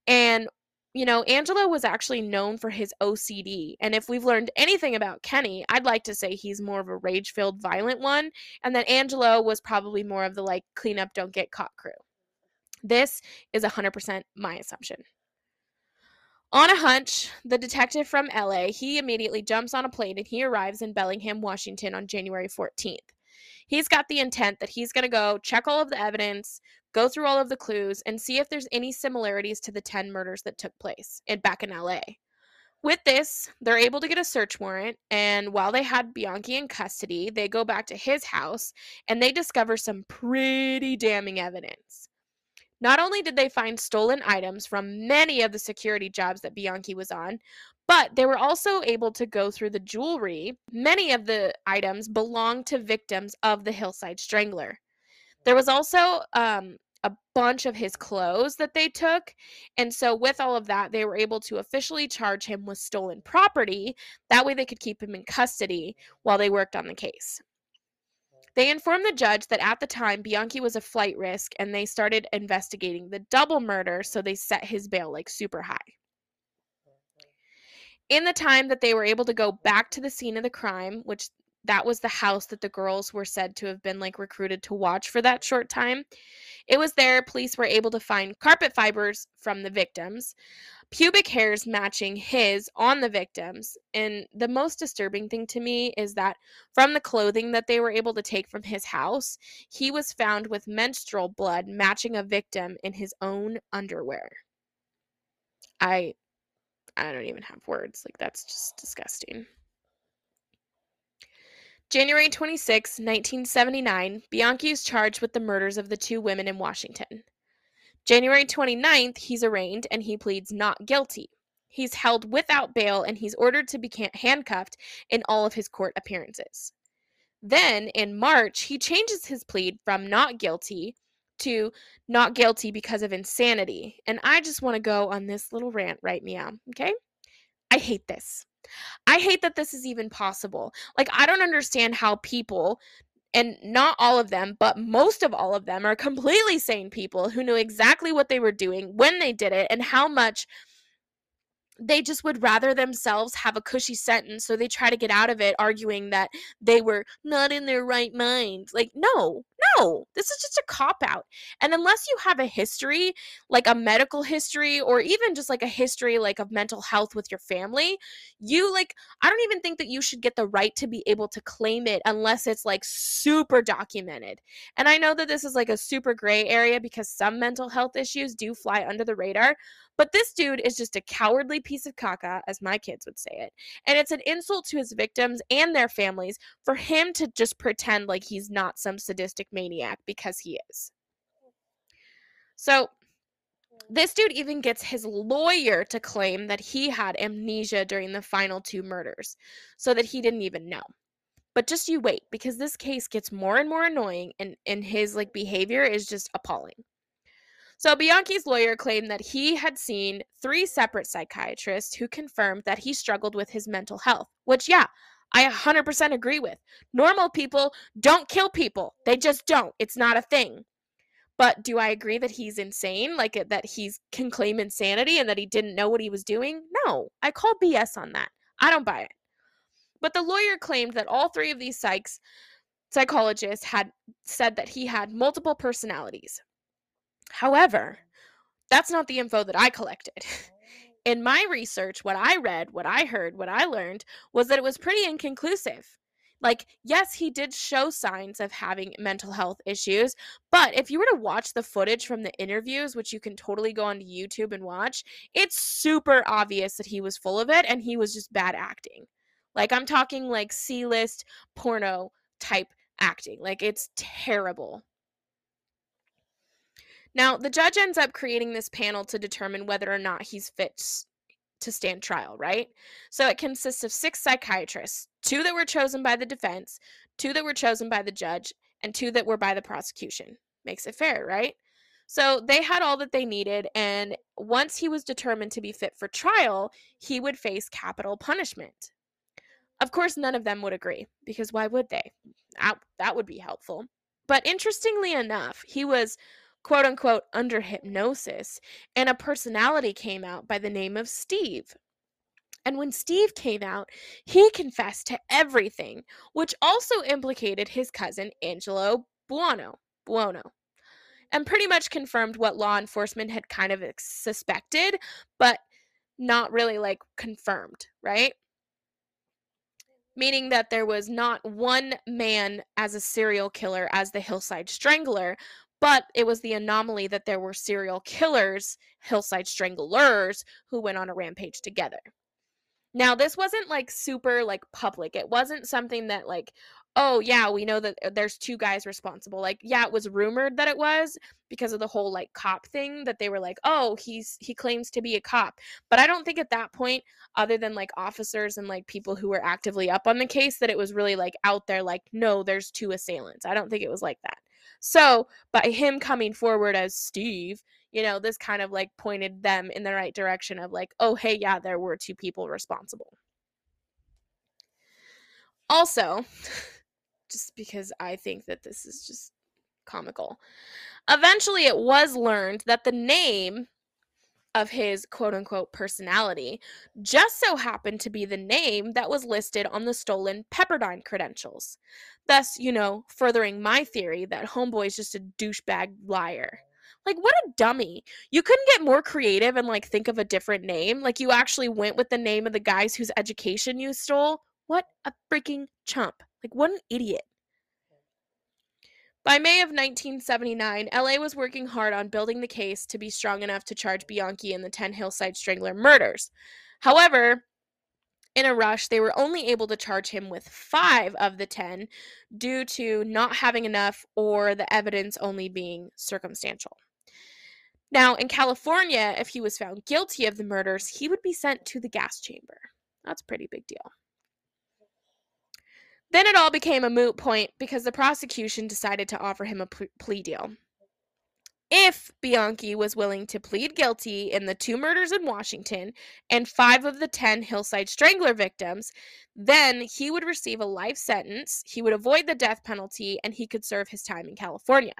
And, you know, Angelo was actually known for his OCD. And if we've learned anything about Kenny, I'd like to say he's more of a rage filled, violent one. And that Angelo was probably more of the like clean up, don't get caught crew. This is 100% my assumption. On a hunch, the detective from LA, he immediately jumps on a plane and he arrives in Bellingham, Washington on January 14th. He's got the intent that he's going to go check all of the evidence, go through all of the clues, and see if there's any similarities to the 10 murders that took place in, back in LA. With this, they're able to get a search warrant, and while they had Bianchi in custody, they go back to his house and they discover some pretty damning evidence. Not only did they find stolen items from many of the security jobs that Bianchi was on, but they were also able to go through the jewelry. Many of the items belonged to victims of the Hillside Strangler. There was also um, a bunch of his clothes that they took. And so, with all of that, they were able to officially charge him with stolen property. That way, they could keep him in custody while they worked on the case. They informed the judge that at the time Bianchi was a flight risk and they started investigating the double murder, so they set his bail like super high. In the time that they were able to go back to the scene of the crime, which that was the house that the girls were said to have been like recruited to watch for that short time. It was there police were able to find carpet fibers from the victims, pubic hairs matching his on the victims. And the most disturbing thing to me is that from the clothing that they were able to take from his house, he was found with menstrual blood matching a victim in his own underwear. I I don't even have words. Like that's just disgusting. January 26, 1979, Bianchi is charged with the murders of the two women in Washington. January 29th, he's arraigned and he pleads not guilty. He's held without bail and he's ordered to be handcuffed in all of his court appearances. Then in March, he changes his plea from not guilty to not guilty because of insanity. And I just want to go on this little rant right meow, okay? I hate this. I hate that this is even possible. Like I don't understand how people and not all of them, but most of all of them are completely sane people who knew exactly what they were doing when they did it and how much they just would rather themselves have a cushy sentence so they try to get out of it arguing that they were not in their right mind. Like no this is just a cop out and unless you have a history like a medical history or even just like a history like of mental health with your family you like i don't even think that you should get the right to be able to claim it unless it's like super documented. And i know that this is like a super gray area because some mental health issues do fly under the radar but this dude is just a cowardly piece of caca, as my kids would say it. And it's an insult to his victims and their families for him to just pretend like he's not some sadistic maniac because he is. So, this dude even gets his lawyer to claim that he had amnesia during the final two murders so that he didn't even know. But just you wait because this case gets more and more annoying and, and his like behavior is just appalling. So Bianchi's lawyer claimed that he had seen three separate psychiatrists who confirmed that he struggled with his mental health, which, yeah, I 100% agree with. Normal people don't kill people, they just don't. It's not a thing. But do I agree that he's insane? Like uh, that he can claim insanity and that he didn't know what he was doing? No, I call BS on that. I don't buy it. But the lawyer claimed that all three of these psychs psychologists had said that he had multiple personalities. However, that's not the info that I collected. *laughs* In my research, what I read, what I heard, what I learned was that it was pretty inconclusive. Like, yes, he did show signs of having mental health issues, but if you were to watch the footage from the interviews, which you can totally go onto YouTube and watch, it's super obvious that he was full of it and he was just bad acting. Like, I'm talking like C list porno type acting. Like, it's terrible. Now, the judge ends up creating this panel to determine whether or not he's fit to stand trial, right? So it consists of six psychiatrists, two that were chosen by the defense, two that were chosen by the judge, and two that were by the prosecution. Makes it fair, right? So they had all that they needed, and once he was determined to be fit for trial, he would face capital punishment. Of course, none of them would agree, because why would they? That, would be helpful. But interestingly enough, he was quote unquote under hypnosis, and a personality came out by the name of Steve. And when Steve came out, he confessed to everything, which also implicated his cousin Angelo Buono, Buono, and pretty much confirmed what law enforcement had kind of suspected, but not really like confirmed, right? Meaning that there was not one man as a serial killer as the Hillside Strangler, but it was the anomaly that there were serial killers, hillside stranglers, who went on a rampage together. Now, this wasn't like super like public. It wasn't something that like, oh yeah, we know that uh, there's two guys responsible. Like, yeah, it was rumored that it was because of the whole like cop thing that they were like, oh, he's he claims to be a cop. But I don't think at that point, other than like officers and like people who were actively up on the case, that it was really like out there like, no, there's two assailants. I don't think it was like that. So, by him coming forward as Steve, you know, this kind of like pointed them in the right direction of like, oh, hey, yeah, there were two people responsible. Also, *laughs* just because I think that this is just comical, eventually it was learned that the name of his quote unquote personality just so happened to be the name that was listed on the stolen Pepperdine credentials. Thus, you know, furthering my theory that Homeboy's just a douchebag liar. Like, what a dummy. You couldn't get more creative and, like, think of a different name. Like, you actually went with the name of the guys whose education you stole. What a freaking chump. Like, what an idiot. By May of 1979, LA was working hard on building the case to be strong enough to charge Bianchi in the 10 Hillside Strangler murders. However, in a rush, they were only able to charge him with five of the 10 due to not having enough or the evidence only being circumstantial. Now, in California, if he was found guilty of the murders, he would be sent to the gas chamber. That's a pretty big deal. Then it all became a moot point because the prosecution decided to offer him a plea deal. If Bianchi was willing to plead guilty in the two murders in Washington and five of the 10 Hillside Strangler victims, then he would receive a life sentence, he would avoid the death penalty, and he could serve his time in California.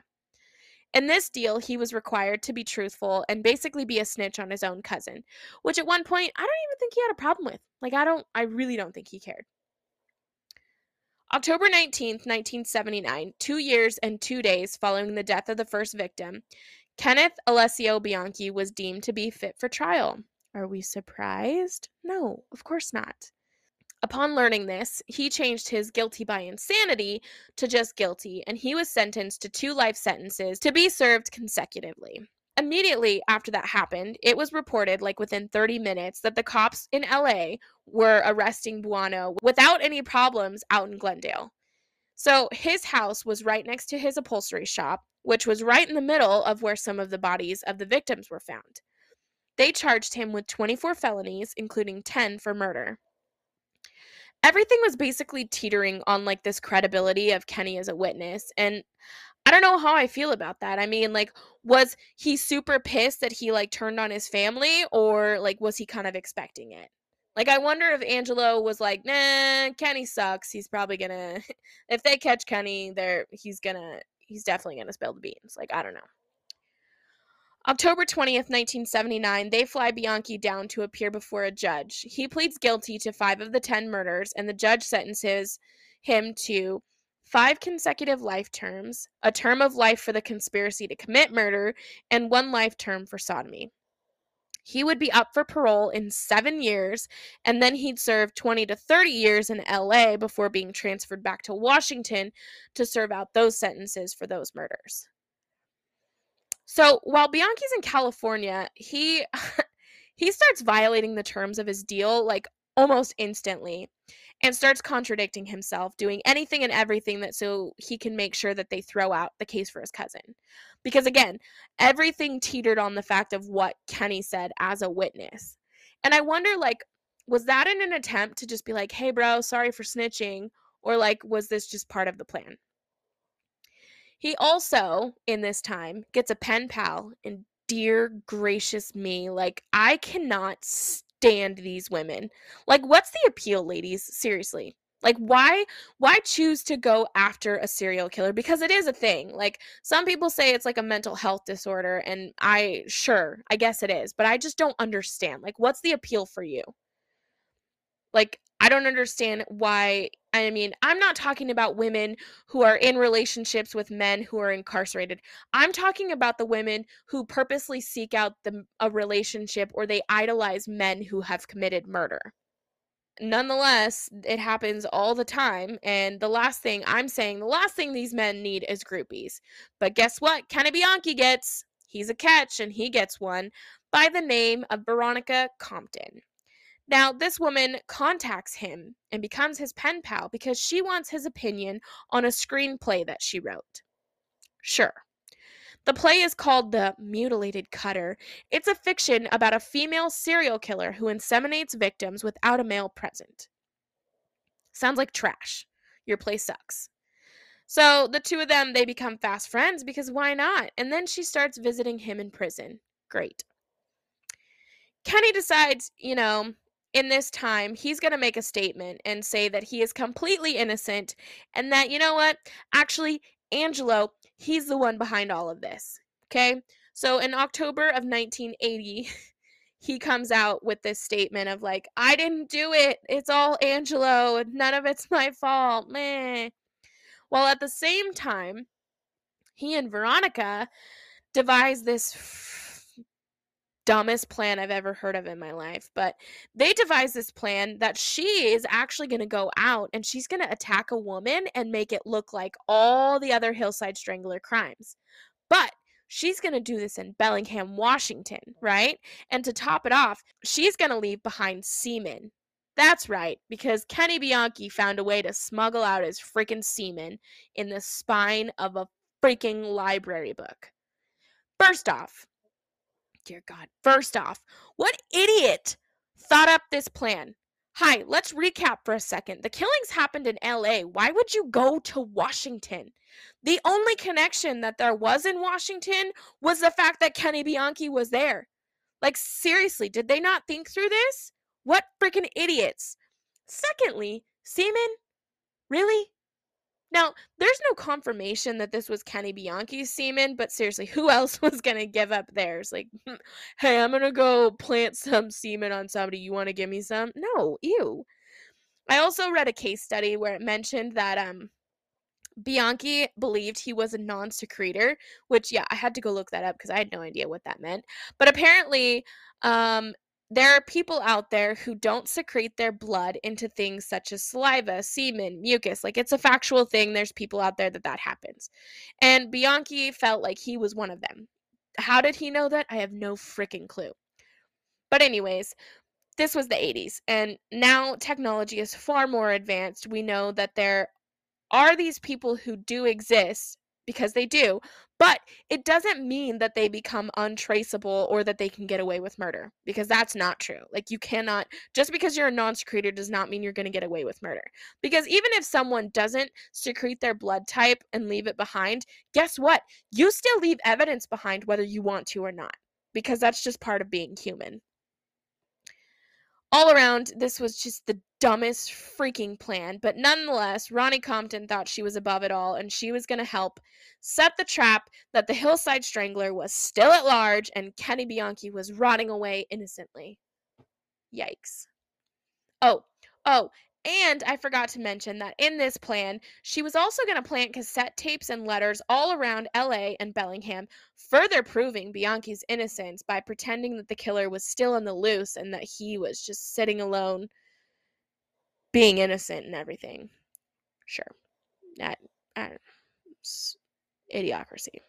In this deal, he was required to be truthful and basically be a snitch on his own cousin, which at one point I don't even think he had a problem with. Like, I don't, I really don't think he cared. October 19th, 1979, two years and two days following the death of the first victim, Kenneth Alessio Bianchi was deemed to be fit for trial. Are we surprised? No, of course not. Upon learning this, he changed his guilty by insanity to just guilty, and he was sentenced to two life sentences to be served consecutively immediately after that happened, it was reported, like within 30 minutes, that the cops in LA were arresting Buono without any problems out in Glendale. So his house was right next to his upholstery shop, which was right in the middle of where some of the bodies of the victims were found. They charged him with 24 felonies, including 10 for murder. Everything was basically teetering on like this credibility of Kenny as a witness, and I don't know how I feel about that. I mean, like, was he super pissed that he like turned on his family, or like was he kind of expecting it? Like, I wonder if Angelo was like, "Nah, Kenny sucks. He's probably gonna. *laughs* if they catch Kenny, there, he's gonna. He's definitely gonna spill the beans." Like, I don't know. October 20th, 1979, they fly Bianchi down to appear before a judge. He pleads guilty to five of the 10 murders, and the judge sentences him to five consecutive life terms, a term of life for the conspiracy to commit murder, and one life term for sodomy. He would be up for parole in seven years, and then he'd serve 20 to 30 years in LA before being transferred back to Washington to serve out those sentences for those murders. So while Bianchi's in California, he *laughs* he starts violating the terms of his deal like almost instantly and starts contradicting himself, doing anything and everything that so he can make sure that they throw out the case for his cousin. Because again, everything teetered on the fact of what Kenny said as a witness. And I wonder like was that in an attempt to just be like, "Hey bro, sorry for snitching," or like was this just part of the plan? He also, in this time, gets a pen pal and dear gracious me, like I cannot stand these women. Like what's the appeal, ladies? Seriously. Like why why choose to go after a serial killer because it is a thing. Like some people say it's like a mental health disorder and I sure, I guess it is, but I just don't understand. Like what's the appeal for you? Like I don't understand why I mean, I'm not talking about women who are in relationships with men who are incarcerated. I'm talking about the women who purposely seek out the, a relationship or they idolize men who have committed murder. Nonetheless, it happens all the time. And the last thing I'm saying, the last thing these men need is groupies. But guess what? Kenny Bianchi gets, he's a catch and he gets one by the name of Veronica Compton. Now, this woman contacts him and becomes his pen pal because she wants his opinion on a screenplay that she wrote. Sure. The play is called The Mutilated Cutter. It's a fiction about a female serial killer who inseminates victims without a male present. Sounds like trash. Your play sucks. So the two of them, they become fast friends because why not? And then she starts visiting him in prison. Great. Kenny decides, you know, in this time, he's going to make a statement and say that he is completely innocent and that, you know what, actually, Angelo, he's the one behind all of this. Okay. So in October of 1980, *laughs* he comes out with this statement of like, I didn't do it. It's all Angelo. None of it's my fault. Meh. While at the same time, he and Veronica devise this dumbest plan I've ever heard of in my life. But they devised this plan that she is actually going to go out and she's going to attack a woman and make it look like all the other Hillside Strangler crimes. But she's going to do this in Bellingham, Washington, right? And to top it off, she's going to leave behind semen. That's right, because Kenny Bianchi found a way to smuggle out his freaking semen in the spine of a freaking library book. First off, dear God. First off, what idiot thought up this plan? Hi, let's recap for a second. The killings happened in LA. Why would you go to Washington? The only connection that there was in Washington was the fact that Kenny Bianchi was there. Like, seriously, did they not think through this? What freaking idiots. Secondly, semen? Really? Now, there's no confirmation that this was Kenny Bianchi's semen, but seriously, who *laughs* else was going to give up theirs? Like, hey, I'm going to go plant some semen on somebody. You want to give me some? No, ew. I also read a case study where it mentioned that um Bianchi believed he was a non secretor, which, yeah, I had to go look that up because I had no idea what that meant. But apparently, um, there are people out there who don't secrete their blood into things such as saliva, semen, mucus. Like it's a factual thing. There's people out there that that happens. And Bianchi felt like he was one of them. How did he know that? I have no freaking clue. But, anyways, this was the 80s. And now technology is far more advanced. We know that there are these people who do exist because they do, but it doesn't mean that they become untraceable or that they can get away with murder because that's not true. Like, you cannot, just because you're a non secretor does not mean you're going to get away with murder. Because even if someone doesn't secrete their blood type and leave it behind, guess what? You still leave evidence behind whether you want to or not because that's just part of being human all around, this was just the dumbest freaking plan. But nonetheless, Ronnie Compton thought she was above it all and she was going to help set the trap that the Hillside Strangler was still at large and Kenny Bianchi was rotting away innocently. Yikes. Oh, oh, And I forgot to mention that in this plan, she was also going to plant cassette tapes and letters all around LA and Bellingham, further proving Bianchi's innocence by pretending that the killer was still in the loose and that he was just sitting alone, being innocent and everything. Sure. That, I. Idiocracy.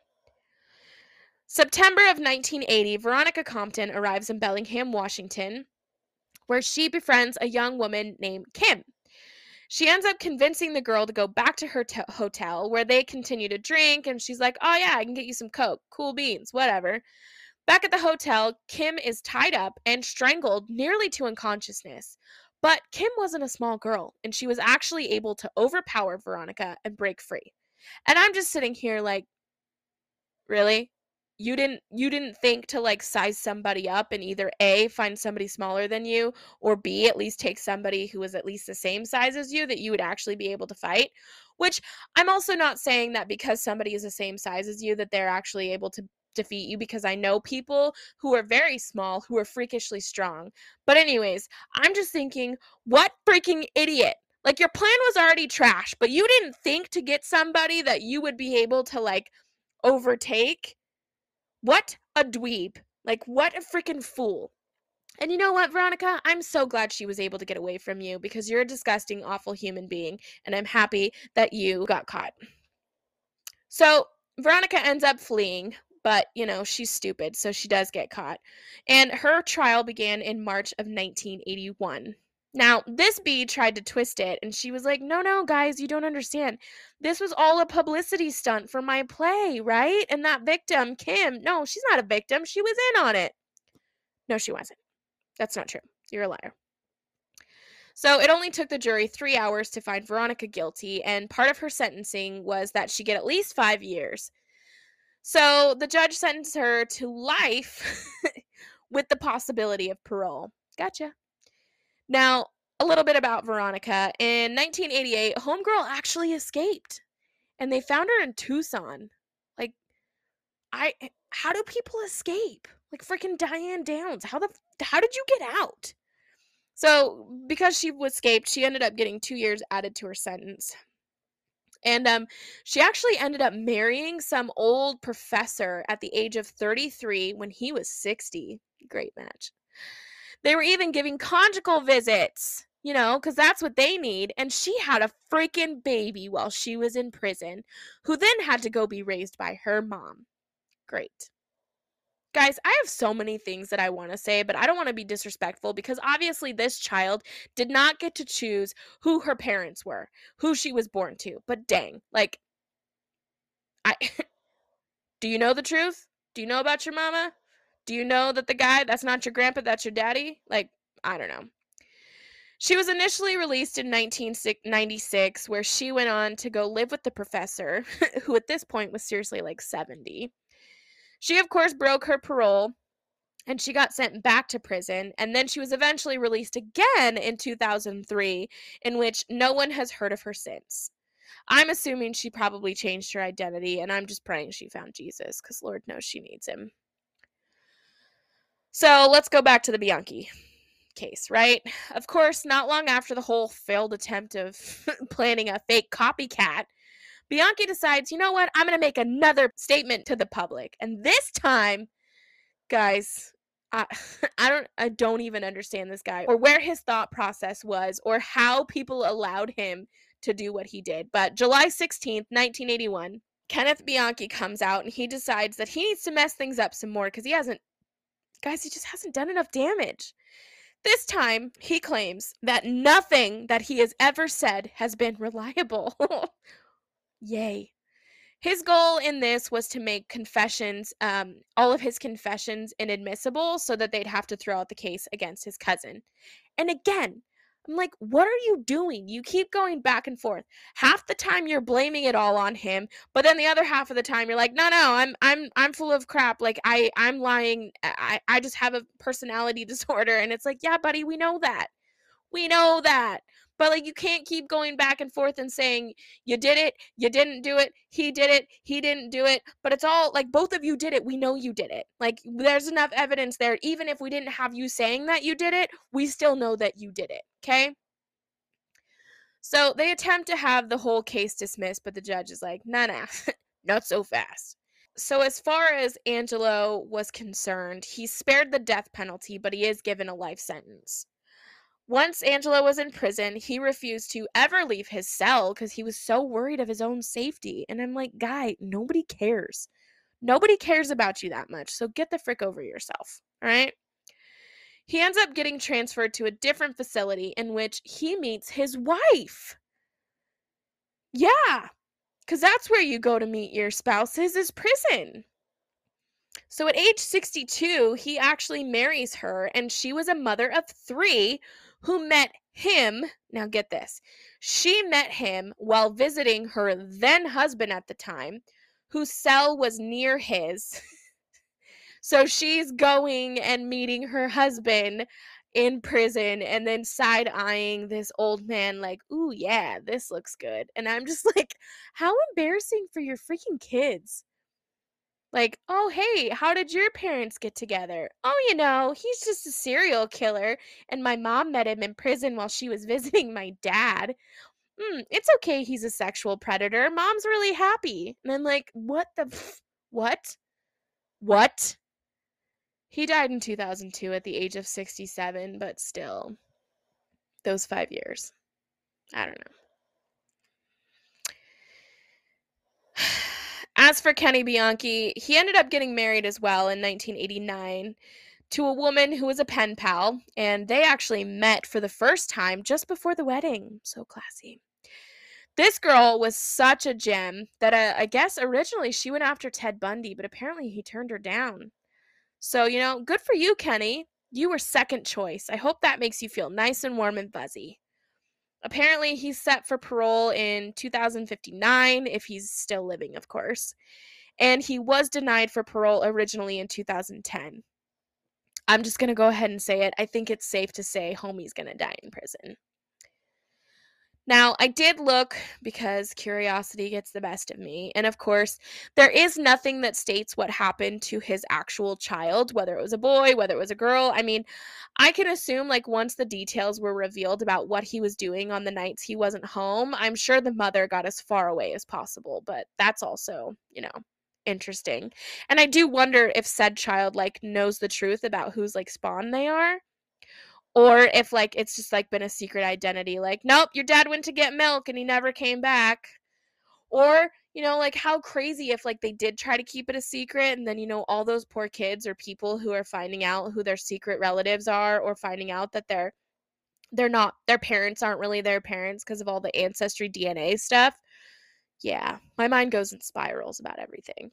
September of 1980, Veronica Compton arrives in Bellingham, Washington, where she befriends a young woman named Kim. She ends up convincing the girl to go back to her t- hotel where they continue to drink, and she's like, Oh, yeah, I can get you some Coke, cool beans, whatever. Back at the hotel, Kim is tied up and strangled nearly to unconsciousness. But Kim wasn't a small girl, and she was actually able to overpower Veronica and break free. And I'm just sitting here like, really? You didn't you didn't think to like size somebody up and either a find somebody smaller than you or b at least take somebody who is at least the same size as you that you would actually be able to fight which i'm also not saying that because somebody is the same size as you that they're actually able to defeat you because i know people who are very small who are freakishly strong. But anyways i'm just thinking what freaking idiot? Like your plan was already trash but you didn't think to get somebody that you would be able to like overtake what a dweeb. Like, what a freaking fool. And you know what, Veronica? I'm so glad she was able to get away from you because you're a disgusting, awful human being. And I'm happy that you got caught. So, Veronica ends up fleeing, but, you know, she's stupid. So she does get caught. And her trial began in March of 1981. Now, this bee tried to twist it, and she was like, No, no, guys, you don't understand. This was all a publicity stunt for my play, right? And that victim, Kim, no, she's not a victim. She was in on it. No, she wasn't. That's not true. You're a liar. So it only took the jury three hours to find Veronica guilty, and part of her sentencing was that she get at least five years. So the judge sentenced her to life *laughs* with the possibility of parole. Gotcha. Now, a little bit about Veronica. In 1988, Homegirl actually escaped and they found her in Tucson. Like, I, how do people escape? Like freaking Diane Downs. How the, how did you get out? So, because she escaped, she ended up getting two years added to her sentence. And um, she actually ended up marrying some old professor at the age of 33 when he was 60. Great match. They were even giving conjugal visits, you know, because that's what they need. And she had a freaking baby while she was in prison, who then had to go be raised by her mom. Great. Guys, I have so many things that I want to say, but I don't want to be disrespectful because obviously this child did not get to choose who her parents were, who she was born to. But dang, like, I. *laughs* do you know the truth? Do you know about your mama? Do you know that the guy, that's not your grandpa, that's your daddy? Like, I don't know. She was initially released in 1996, where she went on to go live with the professor, *laughs* who at this point was seriously like 70. She, of course, broke her parole and she got sent back to prison. And then she was eventually released again in 2003, in which no one has heard of her since. I'm assuming she probably changed her identity, and I'm just praying she found Jesus because Lord knows she needs him. So let's go back to the Bianchi case, right? Of course, not long after the whole failed attempt of *laughs* planning a fake copycat, Bianchi decides, you know what? I'm going to make another statement to the public. And this time, guys, I, *laughs* I don't I don't even understand this guy or where his thought process was or how people allowed him to do what he did. But July 16th, 1981, Kenneth Bianchi comes out and he decides that he needs to mess things up some more because he hasn't Guys, he just hasn't done enough damage. This time, he claims that nothing that he has ever said has been reliable. *laughs* Yay. His goal in this was to make confessions, um, all of his confessions, inadmissible so that they'd have to throw out the case against his cousin. And again, I'm like, what are you doing? You keep going back and forth. Half the time you're blaming it all on him, but then the other half of the time you're like, no, no, I'm I'm I'm full of crap. Like I I'm lying. I I just have a personality *laughs* disorder. And it's like, yeah, buddy, we know that. We know that. But like you can't keep going back and forth and saying you did it, you didn't do it, he did it, he didn't do it. But it's all like both of you did it. We know you did it. Like there's enough evidence there. Even if we didn't have you saying that you did it, we still know that you did it. Okay? So they attempt to have the whole case dismissed, but the judge is like, nah, nah, *laughs* not so fast. So, as far as Angelo was concerned, he's spared the death penalty, but he is given a life sentence. Once Angelo was in prison, he refused to ever leave his cell because he was so worried of his own safety. And I'm like, guy, nobody cares. Nobody cares about you that much. So get the frick over yourself. All right. He ends up getting transferred to a different facility in which he meets his wife. Yeah, because that's where you go to meet your spouses is prison. So at age 62, he actually marries her, and she was a mother of three who met him. Now, get this she met him while visiting her then husband at the time, whose cell was near his. *laughs* so she's going and meeting her husband in prison and then side eyeing this old man, like, ooh, yeah, this looks good. And I'm just *laughs* like, how embarrassing for your freaking kids. Like, oh, hey, how did your parents get together? Oh, you know, he's just a serial killer, and my mom met him in prison while she was *laughs* visiting my dad. Mm, it's okay, he's a sexual predator. Mom's really happy. And I'm like, what the? F- what? What? He died in 2002 at the age of 67, but still, those five years. I don't know. *sighs* *sighs* As for Kenny Bianchi, he ended up getting married as well in 1989 to a woman who was a pen pal, and they actually met for the first time just before the wedding. So classy. This girl was such a gem that uh, I guess originally she went after Ted Bundy, but apparently he turned her down. So, you know, good for you, Kenny. You were second choice. I hope that makes you feel nice and warm and fuzzy. Apparently, he's set for parole in 2059, if he's still living, of course. And he was denied for parole originally in 2010. I'm just going to go ahead and say it. I think it's safe to say Homie's going to die in prison. Now, I did look because curiosity gets the best of me. And of course, there is nothing that states what happened to his actual child, whether it was a boy, whether it was a girl. I mean, I can assume, like, once the details were revealed about what he was doing on the nights he wasn't home, I'm sure the mother got as far away as possible. But that's also, you know, interesting. And I do wonder if said child, like, knows the truth about whose, like, spawn they are or if like it's just like been a secret identity like nope your dad went to get milk and he never came back. Or you know like how crazy if like they did try to keep it a secret and then you know all those poor kids or people who are finding out who their secret relatives are or finding out that they're they're not their parents aren't really their parents because of all the ancestry DNA stuff. Yeah my mind goes in spirals about everything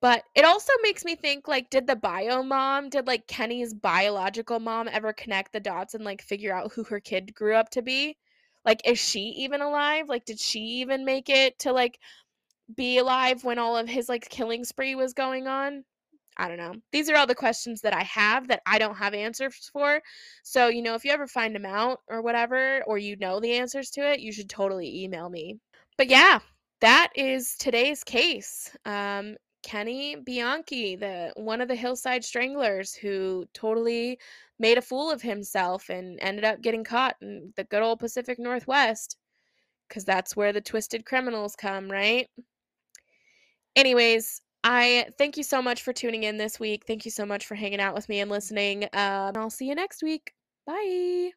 but it also makes me think like did the bio mom, did like Kenny's biological mom ever connect the dots and like figure out who her kid grew up to be? Like is she even alive? Like did she even make it to like be alive when all of his like killing spree was going on? I don't know. These are all the questions that I have that I don't have answers for. So, you know, if you ever find them out or whatever, or you know the answers to it, you should totally email me. But yeah, that is today's case. Um, Kenny Bianchi, the one of the Hillside Stranglers who totally made a fool of himself and ended up getting caught in the good old Pacific Northwest cuz that's where the twisted criminals come, right? Anyways, I thank you so much for tuning in this week. Thank you so much for hanging out with me and listening. Um, I'll see you next week. Bye.